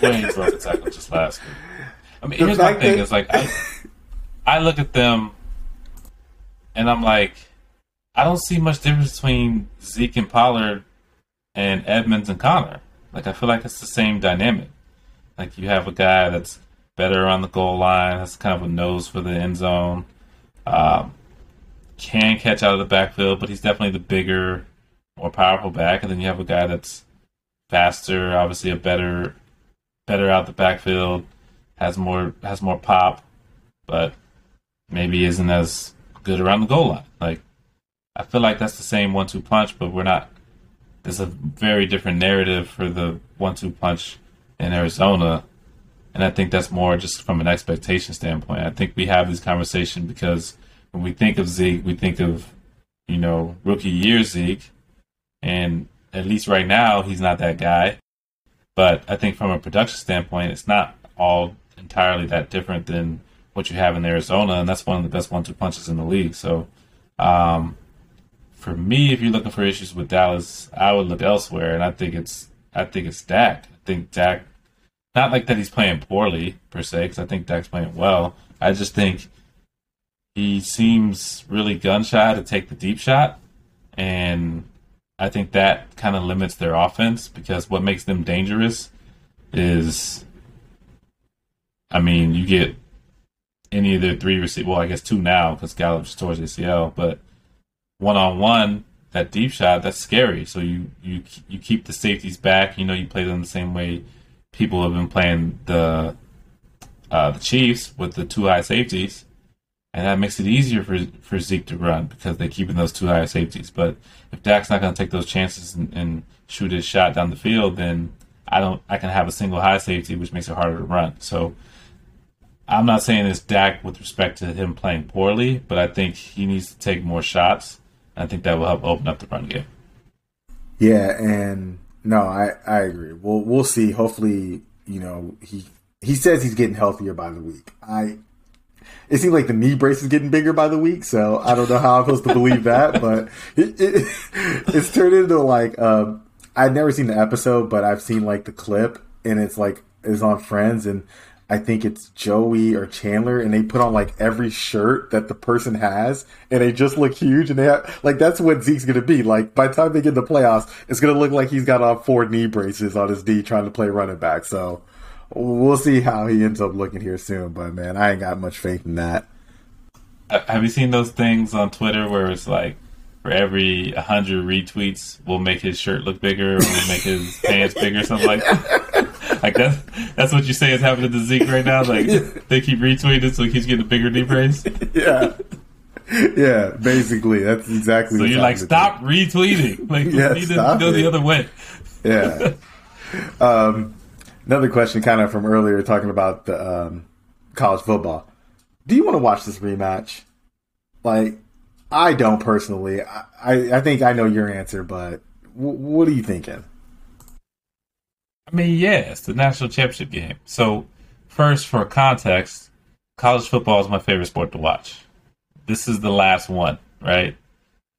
He broke a tackle just last week. I mean, here's my thing: that- is like I, I look at them and I'm like, I don't see much difference between Zeke and Pollard and Edmonds and Connor. Like I feel like it's the same dynamic. Like you have a guy that's better on the goal line, has kind of a nose for the end zone, um, can catch out of the backfield, but he's definitely the bigger, more powerful back. And then you have a guy that's faster, obviously a better, better out the backfield, has more has more pop, but maybe isn't as good around the goal line. Like I feel like that's the same one-two punch, but we're not. There's a very different narrative for the one-two punch in Arizona, and I think that's more just from an expectation standpoint. I think we have this conversation because when we think of Zeke, we think of you know rookie year Zeke, and at least right now he's not that guy. But I think from a production standpoint, it's not all entirely that different than what you have in Arizona, and that's one of the best one-two punches in the league. So, um, for me, if you're looking for issues with Dallas, I would look elsewhere, and I think it's I think it's Dak. I think Dak, not like that he's playing poorly per se, because I think Dak's playing well. I just think he seems really gun shy to take the deep shot, and I think that kind of limits their offense because what makes them dangerous is I mean, you get any of their three receivers. Well, I guess two now because Gallup just tore his ACL. But one on one, that deep shot, that's scary. So you you you keep the safeties back. You know, you play them the same way people have been playing the uh, the Chiefs with the two high safeties, and that makes it easier for for Zeke to run because they're keeping those two high safeties. But if Dak's not going to take those chances and, and shoot his shot down the field, then I don't. I can have a single high safety, which makes it harder to run. So I'm not saying it's Dak with respect to him playing poorly, but I think he needs to take more shots. I think that will help open up the run game. Yeah, and no, I I agree. We'll we'll see. Hopefully, you know he he says he's getting healthier by the week. I it seems like the knee brace is getting bigger by the week, so I don't know how I'm supposed to believe that, <laughs> but it, it, it's turned into like um, I've never seen the episode, but I've seen like the clip, and it's like it's on Friends, and I think it's Joey or Chandler, and they put on like every shirt that the person has, and they just look huge. And they have, like that's what Zeke's gonna be. Like by the time they get in the playoffs, it's gonna look like he's got on four knee braces on his knee trying to play running back. So we'll see how he ends up looking here soon. But man, I ain't got much faith in that. Uh, have you seen those things on Twitter where it's like for every hundred retweets, we'll make his shirt look bigger, or we'll make his pants bigger, something like that? <laughs> like that's that's what you say is happening to Zeke right now. Like <laughs> they keep retweeting, so he's getting a bigger knee brace. yeah, yeah, basically that's exactly. So you're like, stop retweeting. Like yeah, you need to go it. the other way. Yeah. um, another question, kind of from earlier, talking about the um, college football. Do you want to watch this rematch? Like, I don't personally. I, I, I think I know your answer, but w- what are you thinking? I mean, yeah, it's the national championship game. So, first, for context, college football is my favorite sport to watch. This is the last one, right?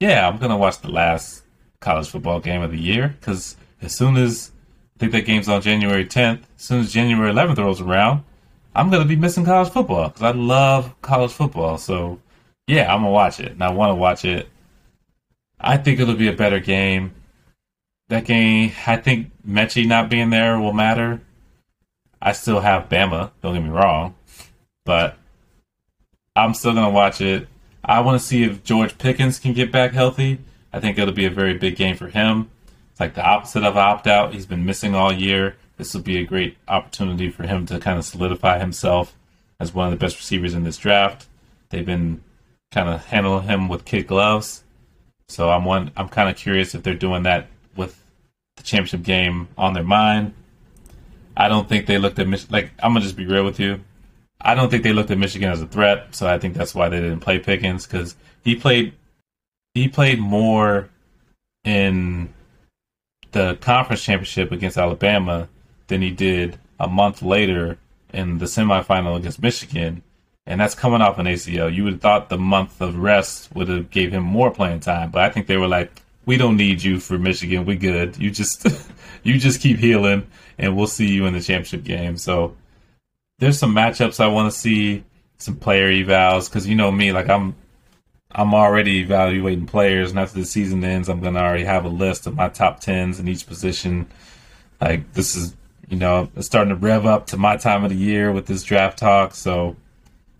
Yeah, I'm gonna watch the last college football game of the year because as soon as I think that game's on January 10th, as soon as January 11th rolls around, I'm gonna be missing college football because I love college football. So, yeah, I'm gonna watch it, and I want to watch it. I think it'll be a better game that game, I think Metchie not being there will matter. I still have Bama, don't get me wrong, but I'm still going to watch it. I want to see if George Pickens can get back healthy. I think it'll be a very big game for him. It's like the opposite of opt out. He's been missing all year. This will be a great opportunity for him to kind of solidify himself as one of the best receivers in this draft. They've been kind of handling him with kid gloves. So I'm one. I'm kind of curious if they're doing that the championship game on their mind. I don't think they looked at Mich- like I'm gonna just be real with you. I don't think they looked at Michigan as a threat, so I think that's why they didn't play Pickens because he played he played more in the conference championship against Alabama than he did a month later in the semifinal against Michigan, and that's coming off an ACL. You would have thought the month of rest would have gave him more playing time, but I think they were like, we don't need you for Michigan. We good. You just <laughs> you just keep healing, and we'll see you in the championship game. So there's some matchups I want to see, some player evals, because you know me, like I'm I'm already evaluating players, and after the season ends, I'm gonna already have a list of my top tens in each position. Like this is you know it's starting to rev up to my time of the year with this draft talk. So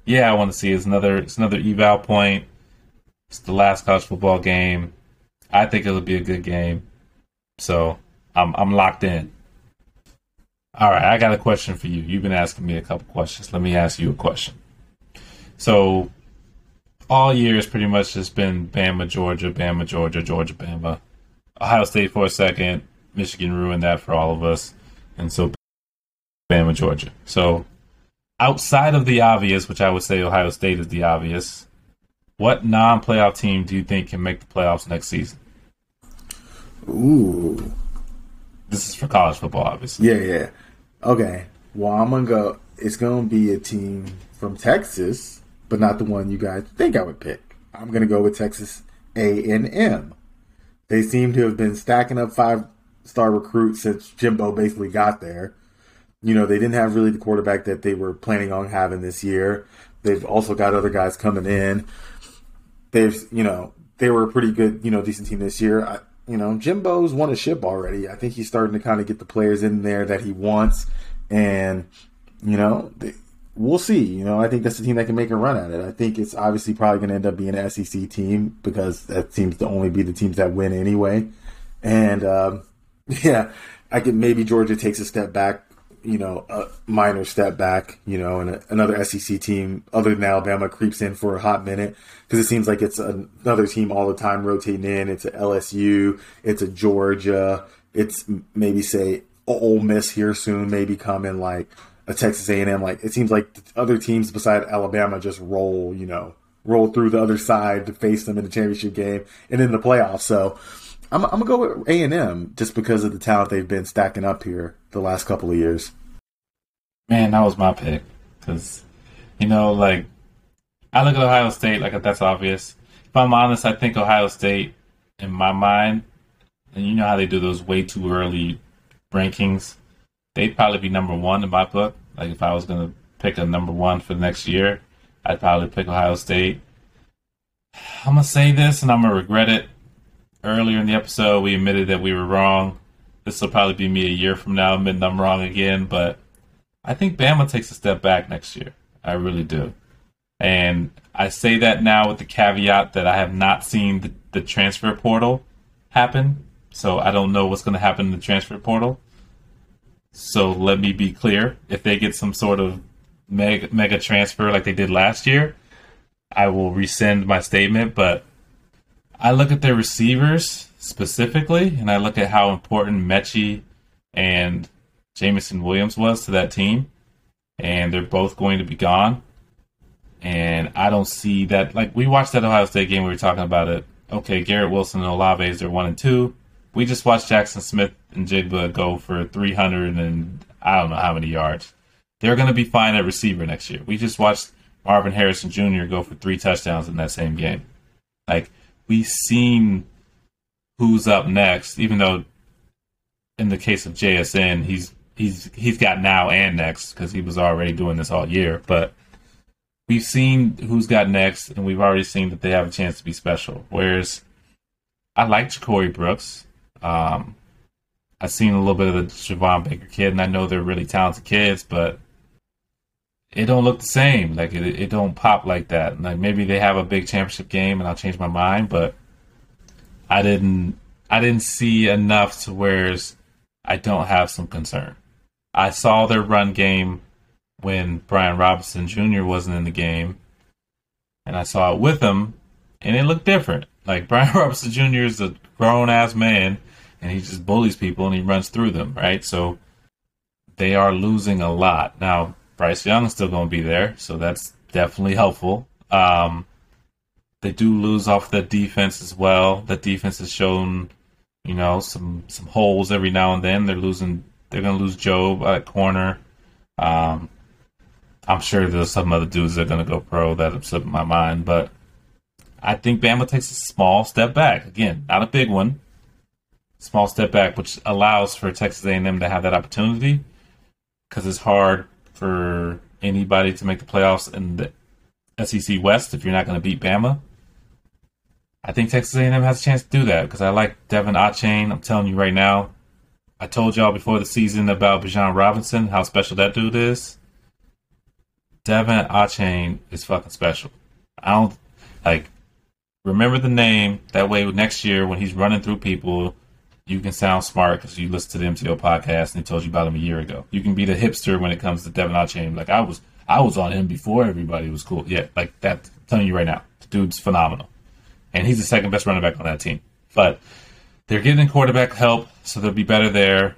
yeah, I want to see it's another it's another eval point. It's the last college football game. I think it'll be a good game. So I'm I'm locked in. All right, I got a question for you. You've been asking me a couple questions. Let me ask you a question. So all year it's pretty much just been Bama, Georgia, Bama, Georgia, Georgia, Bama. Ohio State for a second. Michigan ruined that for all of us. And so Bama, Georgia. So outside of the obvious, which I would say Ohio State is the obvious, what non-playoff team do you think can make the playoffs next season? Ooh. This is for college football, obviously. Yeah, yeah. Okay. Well, I'm gonna go. It's gonna be a team from Texas, but not the one you guys think I would pick. I'm gonna go with Texas A and M. They seem to have been stacking up five star recruits since Jimbo basically got there. You know, they didn't have really the quarterback that they were planning on having this year. They've also got other guys coming in. They've, you know, they were a pretty good, you know, decent team this year. I, you know, Jimbo's won a ship already. I think he's starting to kind of get the players in there that he wants, and you know, they, we'll see. You know, I think that's the team that can make a run at it. I think it's obviously probably going to end up being an SEC team because that seems to only be the teams that win anyway. And um, <laughs> yeah, I could maybe Georgia takes a step back, you know, a minor step back, you know, and a, another SEC team other than Alabama creeps in for a hot minute because it seems like it's another team all the time rotating in. It's a LSU, it's a Georgia, it's maybe say Ole Miss here soon, maybe coming like a Texas A&M. Like it seems like other teams beside Alabama just roll, you know, roll through the other side to face them in the championship game and in the playoffs. So I'm, I'm gonna go with A and M just because of the talent they've been stacking up here the last couple of years. Man, that was my pick because you know, like I look at Ohio State like that's obvious. If I'm honest, I think Ohio State, in my mind, and you know how they do those way too early rankings, they'd probably be number one in my book. Like if I was gonna pick a number one for the next year, I'd probably pick Ohio State. I'm gonna say this and I'm gonna regret it earlier in the episode, we admitted that we were wrong. This will probably be me a year from now admitting I'm wrong again, but I think Bama takes a step back next year. I really do. And I say that now with the caveat that I have not seen the, the transfer portal happen. So I don't know what's going to happen in the transfer portal. So let me be clear. If they get some sort of mega, mega transfer like they did last year, I will rescind my statement. But I look at their receivers specifically, and I look at how important Metchie and Jameson Williams was to that team, and they're both going to be gone. And I don't see that. Like we watched that Ohio State game, we were talking about it. Okay, Garrett Wilson and Olave is they're one and two. We just watched Jackson Smith-Njigba go for 300 and I don't know how many yards. They're going to be fine at receiver next year. We just watched Marvin Harrison Jr. go for three touchdowns in that same game. Like we've seen who's up next, even though in the case of JSN, he's he's he's got now and next because he was already doing this all year. But we've seen who's got next, and we've already seen that they have a chance to be special. Whereas I like Ja'Corey Brooks. Um, I've seen a little bit of the Javon Baker kid, and I know they're really talented kids, but it don't look the same. Like it, it don't pop like that. Like maybe they have a big championship game and I'll change my mind, but I didn't. I didn't see enough to where I don't have some concern. I saw their run game when Brian Robinson Jr. wasn't in the game, and I saw it with him, and it looked different. Like <laughs> Brian Robinson Jr. is a grown ass man, and he just bullies people and he runs through them, right? So they are losing a lot now. Bryce Young is still going to be there, so that's definitely helpful. Um, they do lose off the defense as well. The defense has shown, you know, some some holes every now and then. They're losing. They're going to lose Jobe at corner. Um, I'm sure there's some other dudes that are going to go pro that have slipped my mind, but I think Bama takes a small step back. Again, not a big one. Small step back, which allows for Texas A&M to have that opportunity because it's hard for anybody to make the playoffs in the SEC West if you're not going to beat Bama. I think Texas A&M has a chance to do that because I like De'Von Achane. I'm telling you right now. I told y'all before the season about Bijan Robinson, how special that dude is. De'Von Achane is fucking special. I don't like remember the name. That way, next year when he's running through people, you can sound smart because you listened to the MTO podcast and they told you about him a year ago. You can be the hipster when it comes to De'Von Achane. Like I was, I was on him before everybody was cool. Yeah, like that. I'm telling you right now, the dude's phenomenal, and he's the second best running back on that team. But they're getting quarterback help, so they'll be better there.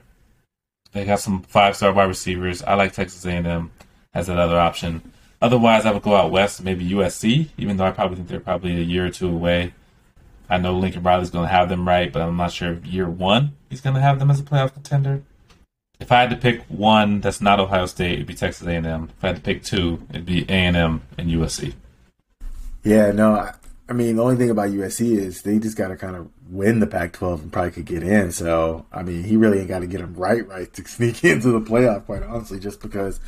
They got some five star wide receivers. I like Texas A&M as another option. Otherwise, I would go out west, maybe USC, even though I probably think they're probably a year or two away. I know Lincoln Riley's going to have them right, but I'm not sure if year one he's going to have them as a playoff contender. If I had to pick one that's not Ohio State, it'd be Texas A&M. If I had to pick two, it'd be A&M and USC. Yeah, no, I, mean the only thing about USC is they just got to kind of win the Pac-12 and probably could get in. So I mean, he really ain't got to get them right, right to <laughs> sneak into the playoff. Quite honestly, just because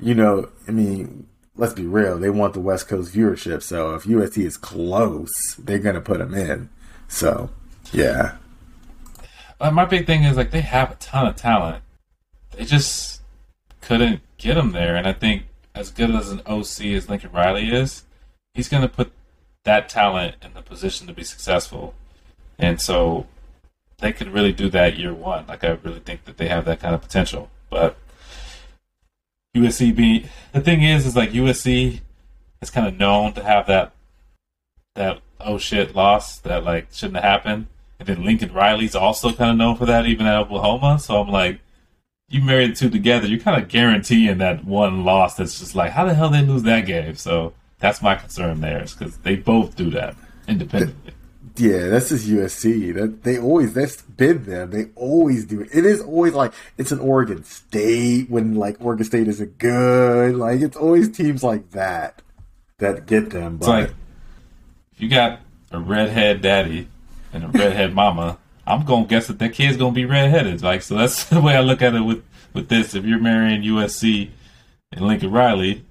you know, I mean, let's be real, they want the West Coast viewership. So if USC is close, they're going to put them in. So, yeah. Uh, my big thing is like they have a ton of talent. They just couldn't get them there. And I think as good as an OC as Lincoln Riley is, he's going to put that talent in the position to be successful. And so they could really do that year one. Like I really think that they have that kind of potential. But USC be the thing is is like USC is kind of known to have that that oh shit loss that like shouldn't have happened. And then Lincoln Riley's also kind of known for that, even at Oklahoma. So I'm like, you marry the two together, you're kind of guaranteeing that one loss that's just like, how the hell they lose that game? So that's my concern there, is because they both do that independently. Yeah, that's just USC. That they always that's been them. They always do it. It is always like it's an Oregon State when like Oregon State isn't good. Like it's always teams like that that get them. But It's like if you got a redhead daddy and a redhead <laughs> mama, I'm gonna guess that that kid's gonna be redheaded. Like so, that's <laughs> the way I look at it with with this. If you're marrying USC and Lincoln Riley,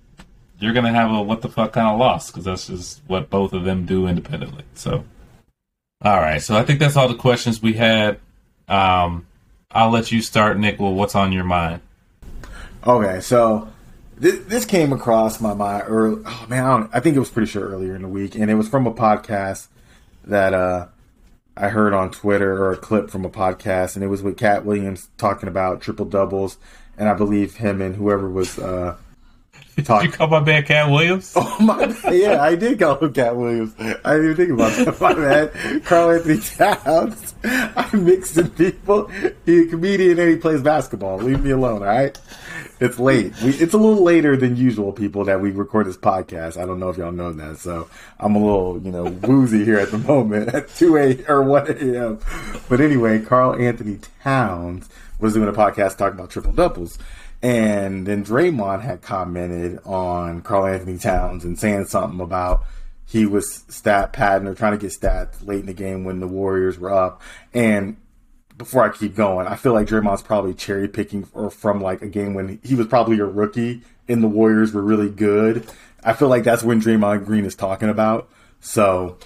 you're gonna have a what the fuck kind of loss because that's just what both of them do independently. So, all right. So I think that's all the questions we had. Um, I'll let you start, Nick. Well, what's on your mind? Okay, so this, this came across my mind early. Oh man, I, I think it was pretty sure earlier in the week, and it was from a podcast that uh, I heard on Twitter or a clip from a podcast, and it was with Katt Williams talking about triple doubles, and I believe him and whoever was uh, <laughs> Did you call my man Katt Williams? <laughs> Oh my! Yeah, I did call him Katt Williams. I didn't even think about that. <laughs> My bad. Karl-Anthony Towns. I'm mixing people. He's a comedian and he plays basketball. Leave me alone, all right? It's late. We, it's a little later than usual, people, that we record this podcast. I don't know if y'all know that, so I'm a little, you know, woozy here at the moment at 2 a or 1 a.m. But anyway, Karl-Anthony Towns was doing a podcast talking about triple doubles. And then Draymond had commented on Karl-Anthony Towns and saying something about he was stat padding or trying to get stats late in the game when the Warriors were up. And before I keep going, I feel like Draymond's probably cherry picking or from like a game when he was probably a rookie and the Warriors were really good. I feel like that's when Draymond Green is talking about. So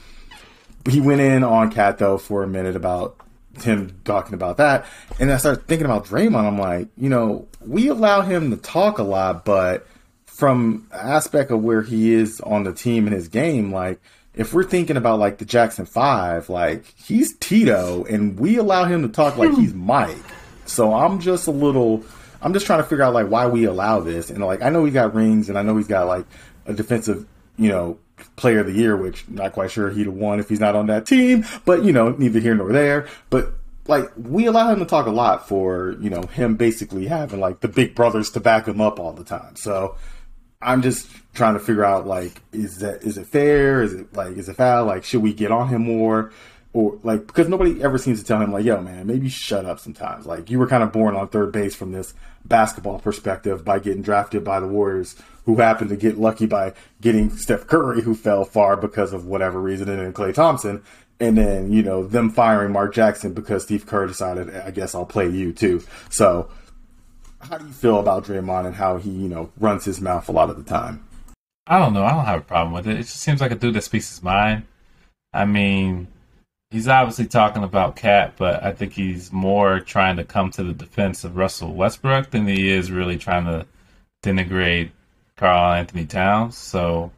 he went in on KAT though for a minute about him talking about that, and I started thinking about Draymond. I'm like, you know, we allow him to talk a lot, but from aspect of where he is on the team and his game, like if we're thinking about like the Jackson Five, like he's Tito, and we allow him to talk like he's Mike. So I'm just a little, I'm just trying to figure out like why we allow this, and like I know he's got rings, and I know he's got like a defensive, you know, player of the year, which I'm not quite sure he'd have won if he's not on that team, but you know, neither here nor there. But like we allow him to talk a lot for you know him basically having like the big brothers to back him up all the time. So I'm just trying to figure out like is that is it fair? Is it like is it foul? Like should we get on him more? Or like because nobody ever seems to tell him like, yo man, maybe shut up sometimes. Like you were kind of born on third base from this basketball perspective by getting drafted by the Warriors, who happened to get lucky by getting Steph Curry, who fell far because of whatever reason, and then Klay Thompson, and then you know them firing Mark Jackson because Steve Kerr decided, I guess I'll play you too. So how do you feel about Draymond and how he, you know, runs his mouth a lot of the time? I don't know. I don't have a problem with it. It just seems like a dude that speaks his mind. I mean, he's obviously talking about KAT, but I think he's more trying to come to the defense of Russell Westbrook than he is really trying to denigrate Karl-Anthony Towns. So,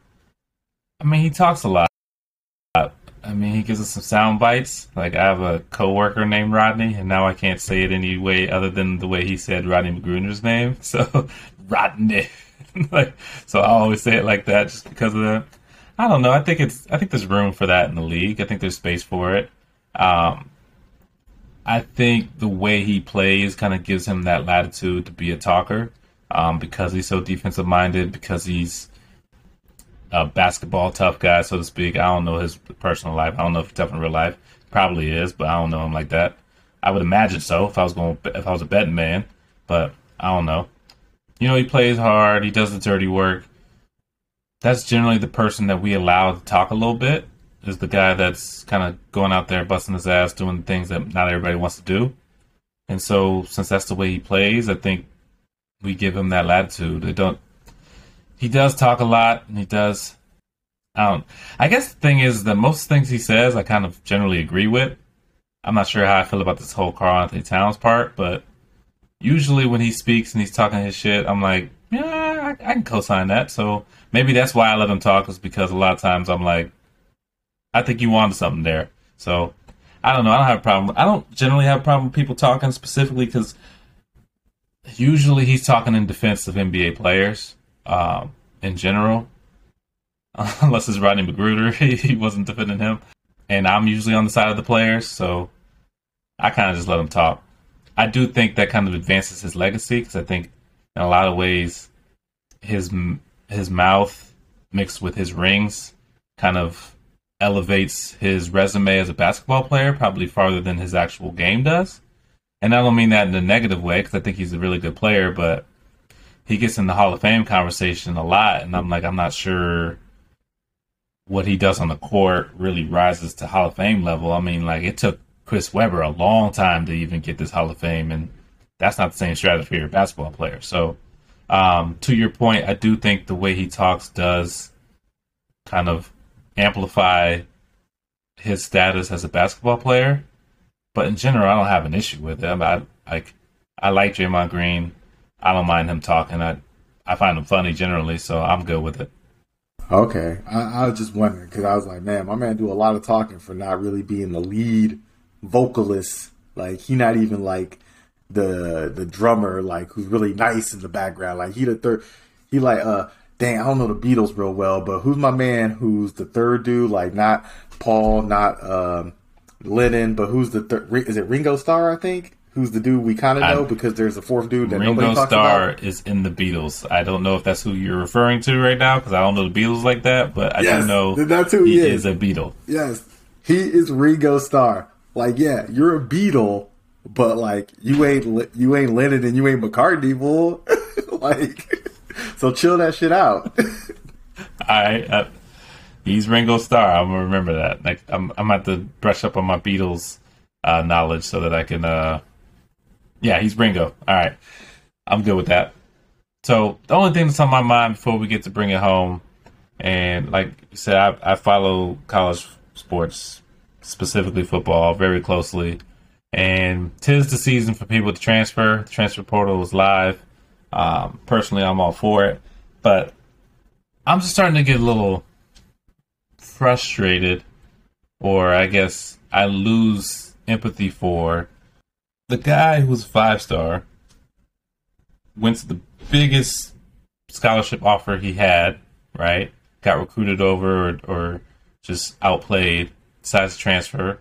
I mean, he talks a lot. I mean, he gives us some sound bites. Like I have a coworker named Rodney, and now I can't say it any way other than the way he said Rodney McGruder's name. <laughs> So, Rodney. <laughs> like, so I always say it like that just because of that. I don't know. I think it's. I think there's room for that in the league. I think there's space for it. Um, I think the way he plays kind of gives him that latitude to be a talker um, because he's so defensive minded. Because he's a basketball tough guy, so to speak. I don't know his personal life. I don't know if he's tough in real life. Probably is, but I don't know him like that. I would imagine so if I was going if I was a betting man, but I don't know. You know, he plays hard. He does the dirty work. That's generally the person that we allow to talk a little bit. Is the guy that's kind of going out there busting his ass, doing things that not everybody wants to do. And so, since that's the way he plays, I think we give him that latitude. It don't. He does talk a lot, and he does. I don't. I guess the thing is that most things he says, I kind of generally agree with. I'm not sure how I feel about this whole Karl-Anthony Towns part, but usually when he speaks and he's talking his shit, I'm like, yeah, I, I can co-sign that. So maybe that's why I let him talk is because a lot of times I'm like, I think you wanted something there. So I don't know. I don't have a problem. I don't generally have a problem with people talking specifically because usually he's talking in defense of NBA players um, in general. <laughs> Unless it's Rodney McGruder, <laughs> he wasn't defending him. And I'm usually on the side of the players, so I kind of just let him talk. I do think that kind of advances his legacy because I think in a lot of ways his his mouth mixed with his rings kind of elevates his resume as a basketball player probably farther than his actual game does. And I don't mean that in a negative way because I think he's a really good player, but he gets in the Hall of Fame conversation a lot, and I'm like, I'm not sure what he does on the court really rises to Hall of Fame level. I mean, like it took Chris Webber a long time to even get this Hall of Fame, and that's not the same stratosphere of basketball player. So, um, to your point, I do think the way he talks does kind of amplify his status as a basketball player. But in general, I don't have an issue with it. I, like I like Draymond Green. I don't mind him talking. I I find him funny generally, so I'm good with it. Okay, I, I was just wondering because I was like, man, my man do a lot of talking for not really being the lead vocalist. Like he not even like the the drummer, like who's really nice in the background. Like he the third, he like uh dang, I don't know the Beatles real well, but who's my man who's the third dude? Like not Paul, not um, Lennon, but who's the third? Is it Ringo Starr? I think. Who's the dude we kind of know because there's a fourth dude that Ringo nobody talks Starr about. is in the Beatles. I don't know if that's who you're referring to right now because I don't know the Beatles like that, but I yes, do know that's who he, he is. is a Beatle. Yes, he is Ringo Starr. Like, yeah, you're a Beatle, but like you ain't you ain't Lennon and you ain't McCartney, boy. <laughs> like, <laughs> so chill that shit out. <laughs> I uh, he's Ringo Starr. I'm gonna remember that. Like I'm I'm about to brush up on my Beatles uh, knowledge so that I can. Uh, yeah, he's Ringo. All right, I'm good with that. So the only thing that's on my mind before we get to bring it home, and like you said, I, I follow college sports, specifically football, very closely. And tis the season for people to transfer. The transfer portal is live. Um, personally, I'm all for it, but I'm just starting to get a little frustrated, or I guess I lose empathy for the guy who's five star. Went to the biggest scholarship offer he had, right? Got recruited over or, or just outplayed, decides to transfer.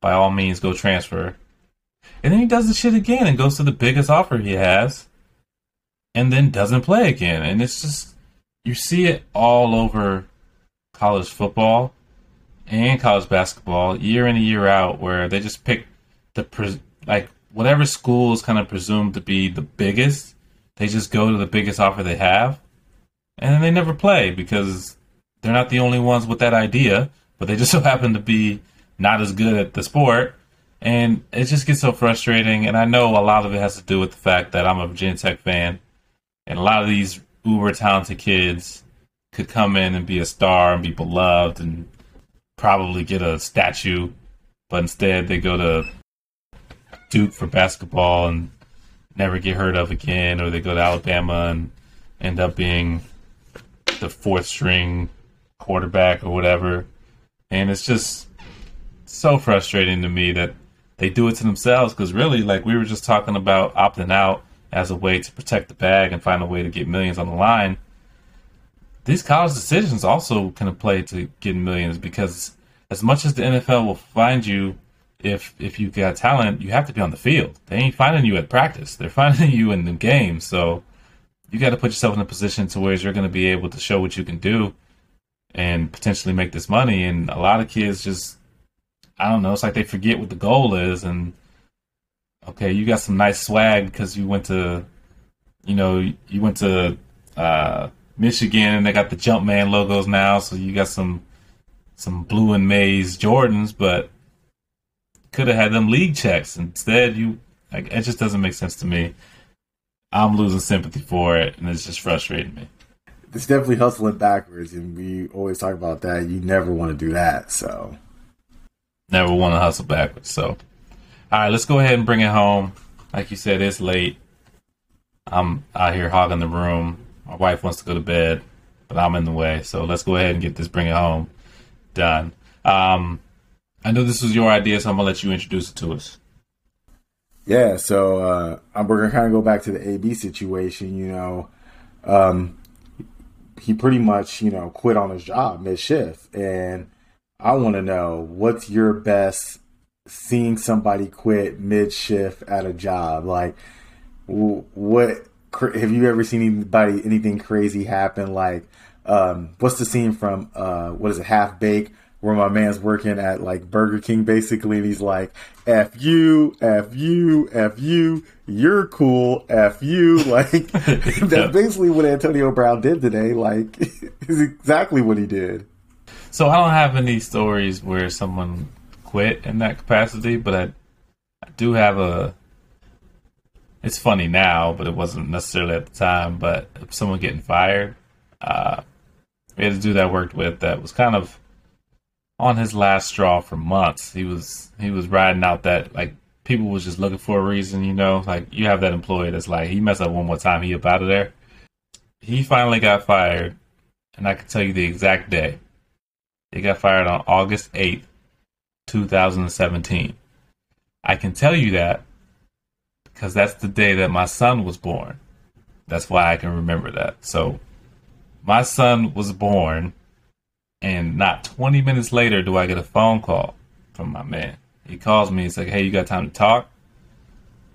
By all means, go transfer. And then he does the shit again and goes to the biggest offer he has and then doesn't play again. And it's just, you see it all over college football and college basketball year in and year out where they just pick the, like, whatever school is kind of presumed to be the biggest, they just go to the biggest offer they have. And they never play because they're not the only ones with that idea, but they just <laughs> so happen to be not as good at the sport. And it just gets so frustrating. And I know a lot of it has to do with the fact that I'm a Virginia Tech fan and a lot of these uber talented kids could come in and be a star and be beloved and probably get a statue, but instead they go to Duke for basketball and never get heard of again, or they go to Alabama and end up being the fourth string quarterback or whatever. And it's just so frustrating to me that they do it to themselves because really, like we were just talking about opting out as a way to protect the bag and find a way to get millions on the line. These college decisions also can play to getting millions because as much as the NFL will find you if if you've got talent, you have to be on the field. They ain't finding you at practice. They're <laughs> finding you in the game. So you got to put yourself in a position to where you're going to be able to show what you can do and potentially make this money. And a lot of kids just, I don't know, it's like they forget what the goal is and okay, you got some nice swag because you went to, you know, you went to uh, Michigan and they got the Jumpman logos now, so you got some some blue and maize Jordans, but could have had them league checks instead. You, like, it just doesn't make sense to me. I'm losing sympathy for it, and it's just frustrating me. It's definitely hustling backwards, and we always talk about that. You never want to do that, so never want to hustle backwards. So all right, let's go ahead and bring it home. Like you said, it's late. I'm out here hogging the room. My wife wants to go to bed, but I'm in the way. So let's go ahead and get this bring it home done. Um, I know this was your idea, so I'm gonna let you introduce it to us. Yeah, so uh, we're gonna kind of go back to the AB situation. You know, um, he pretty much you know quit on his job mid shift, and I want to know what's your best seeing somebody quit mid shift at a job. Like, what have you ever seen anybody anything crazy happen? Like, um, what's the scene from uh, what is it, Half Baked? where my man's working at like Burger King basically, and he's like, F you, F you, F you, you're cool, F you. <laughs> Like, <laughs> that's basically what Antonio Brown did today. Like, <laughs> is exactly what he did. So I don't have any stories where someone quit in that capacity, but I, I do have a. It's funny now, but it wasn't necessarily at the time. But someone getting fired, uh, we had a dude that I worked with that was kind of on his last straw for months. He was he was riding out that like people was just looking for a reason, you know. Like you have that employee that's like he messed up one more time, he up out of there. He finally got fired, and I can tell you the exact day. He got fired on August eighth, two thousand and seventeen. I can tell you that because that's the day that my son was born. That's why I can remember that. So my son was born and not 20 minutes later do I get a phone call from my man. He calls me. He's like, "Hey, you got time to talk?"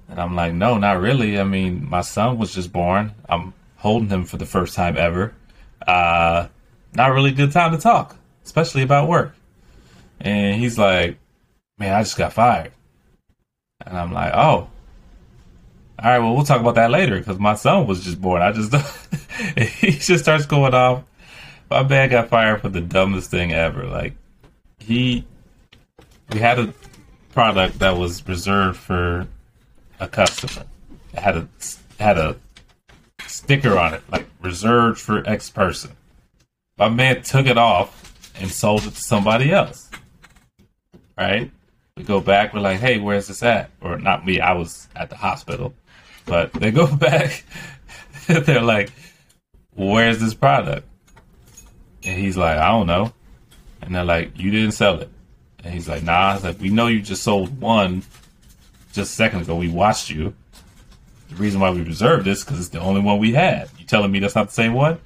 And I'm like, "No, not really. I mean, my son was just born. I'm holding him for the first time ever. Uh, not really good time to talk, especially about work." And he's like, "Man, I just got fired." And I'm like, "Oh, all right. Well, we'll talk about that later because my son was just born. I just <laughs> he just starts going off my man got fired for the dumbest thing ever. Like he, we had a product that was reserved for a customer. It had a had a sticker on it, like reserved for X person. My man took it off and sold it to somebody else. Right? We go back. We're like, hey, where's this at? Or not me. I was at the hospital, but they go <laughs> back. they're like, where's this product? And he's like, I don't know. And they're like, you didn't sell it. And he's like, nah. It's like, we know you just sold one just a second ago. We watched you. The reason why we reserved this because it's the only one we had. You telling me that's not the same one?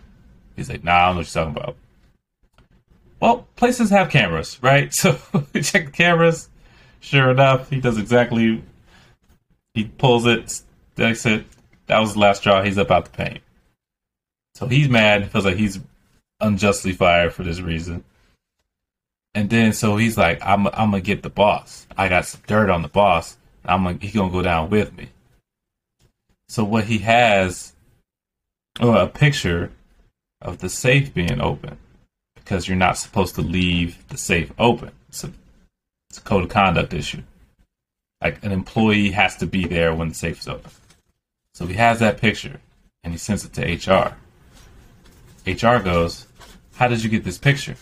He's like, nah, I don't know what you're talking about. Well, places have cameras, right? <laughs> So we check the cameras. Sure enough, he does exactly. He pulls it. That's it. That was the last straw. He's up out the paint. So he's mad. Feels like he's unjustly fired for this reason. And then so he's like, I'm I'm gonna get the boss. I got some dirt on the boss. I'm gonna, he gonna go down with me. So what he has, oh, a picture of the safe being open because you're not supposed to leave the safe open. It's a, it's a code of conduct issue. Like an employee has to be there when the safe is open. So he has that picture and he sends it to HR. HR goes, How did you get this picture?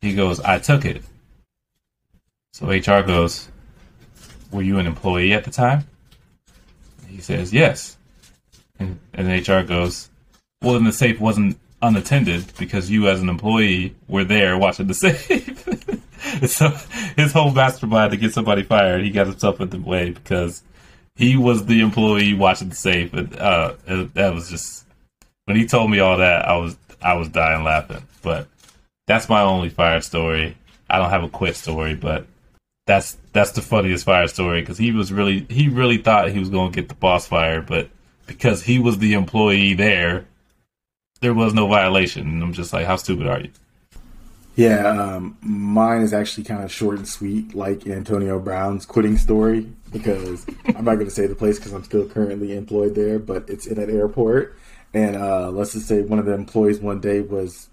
He goes, I took it. So HR goes, Were you an employee at the time? He says, Yes. And, and HR goes, Well, then the safe wasn't unattended because you, as an employee, were there watching the <laughs> safe. <laughs> so his whole master plan to get somebody fired, he got himself in the way because he was the employee watching the safe. And uh, that was just when he told me all that, I was I was dying laughing. But that's my only fire story. I don't have a quit story, but that's that's the funniest fire story because he was really he really thought he was going to get the boss fired, but because he was the employee there, there was no violation. And I'm just like, how stupid are you? Yeah, um, mine is actually kind of short and sweet, like Antonio Brown's quitting story, because <laughs> I'm not going to say the place because I'm still currently employed there, but it's in an airport. And uh, let's just say one of the employees one day was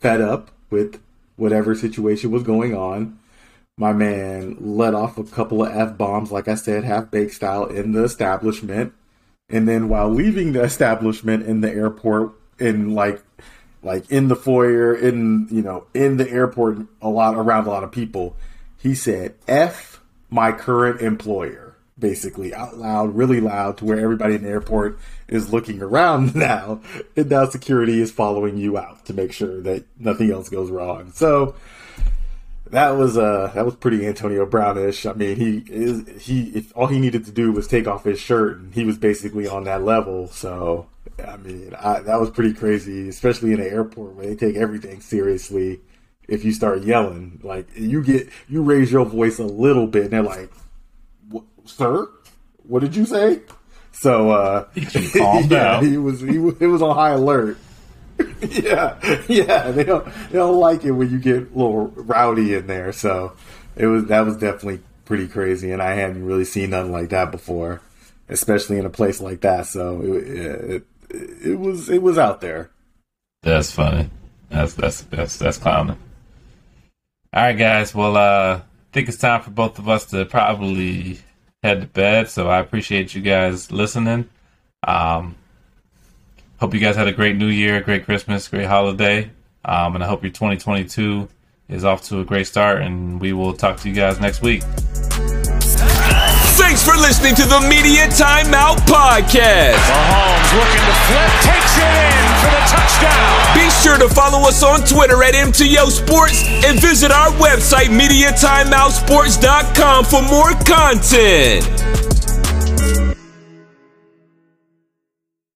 fed up with whatever situation was going on. My man let off a couple of F bombs, like I said, half baked style in the establishment. And then while leaving the establishment in the airport, in like, like in the foyer, in you know, in the airport, a lot around a lot of people, he said, "F my current employer." basically out loud, really loud, to where everybody in the airport is looking around <laughs> now, and now security is following you out to make sure that nothing else goes wrong. So that was uh that was pretty Antonio Brownish. I mean, he is he if all he needed to do was take off his shirt, and he was basically on that level. So I mean, I, that was pretty crazy, especially in an airport where they take everything seriously. If you start yelling, like you get you raise your voice a little bit, and they're like, "Sir, what did you say?" So uh, <laughs> calm <laughs> down. he was he was, it was on high alert. <laughs> yeah, yeah, they don't they don't like it when you get a little rowdy in there. So it was that was definitely pretty crazy, and I hadn't really seen nothing like that before, especially in a place like that. So it it, it was it was out there. That's funny. That's that's that's that's clowning. All right, guys. Well, uh, I think it's time for both of us to probably head to bed. So I appreciate you guys listening. Um, hope you guys had a great New Year, great Christmas, great holiday, um, and I hope your 2022 is off to a great start. And we will talk to you guys next week. Thanks for listening to the Media Timeout Podcast. Mahomes looking to flip, takes it in for the touchdown. Be sure to follow us on Twitter at MTO Sports and visit our website, MediaTimeoutSports.com, for more content.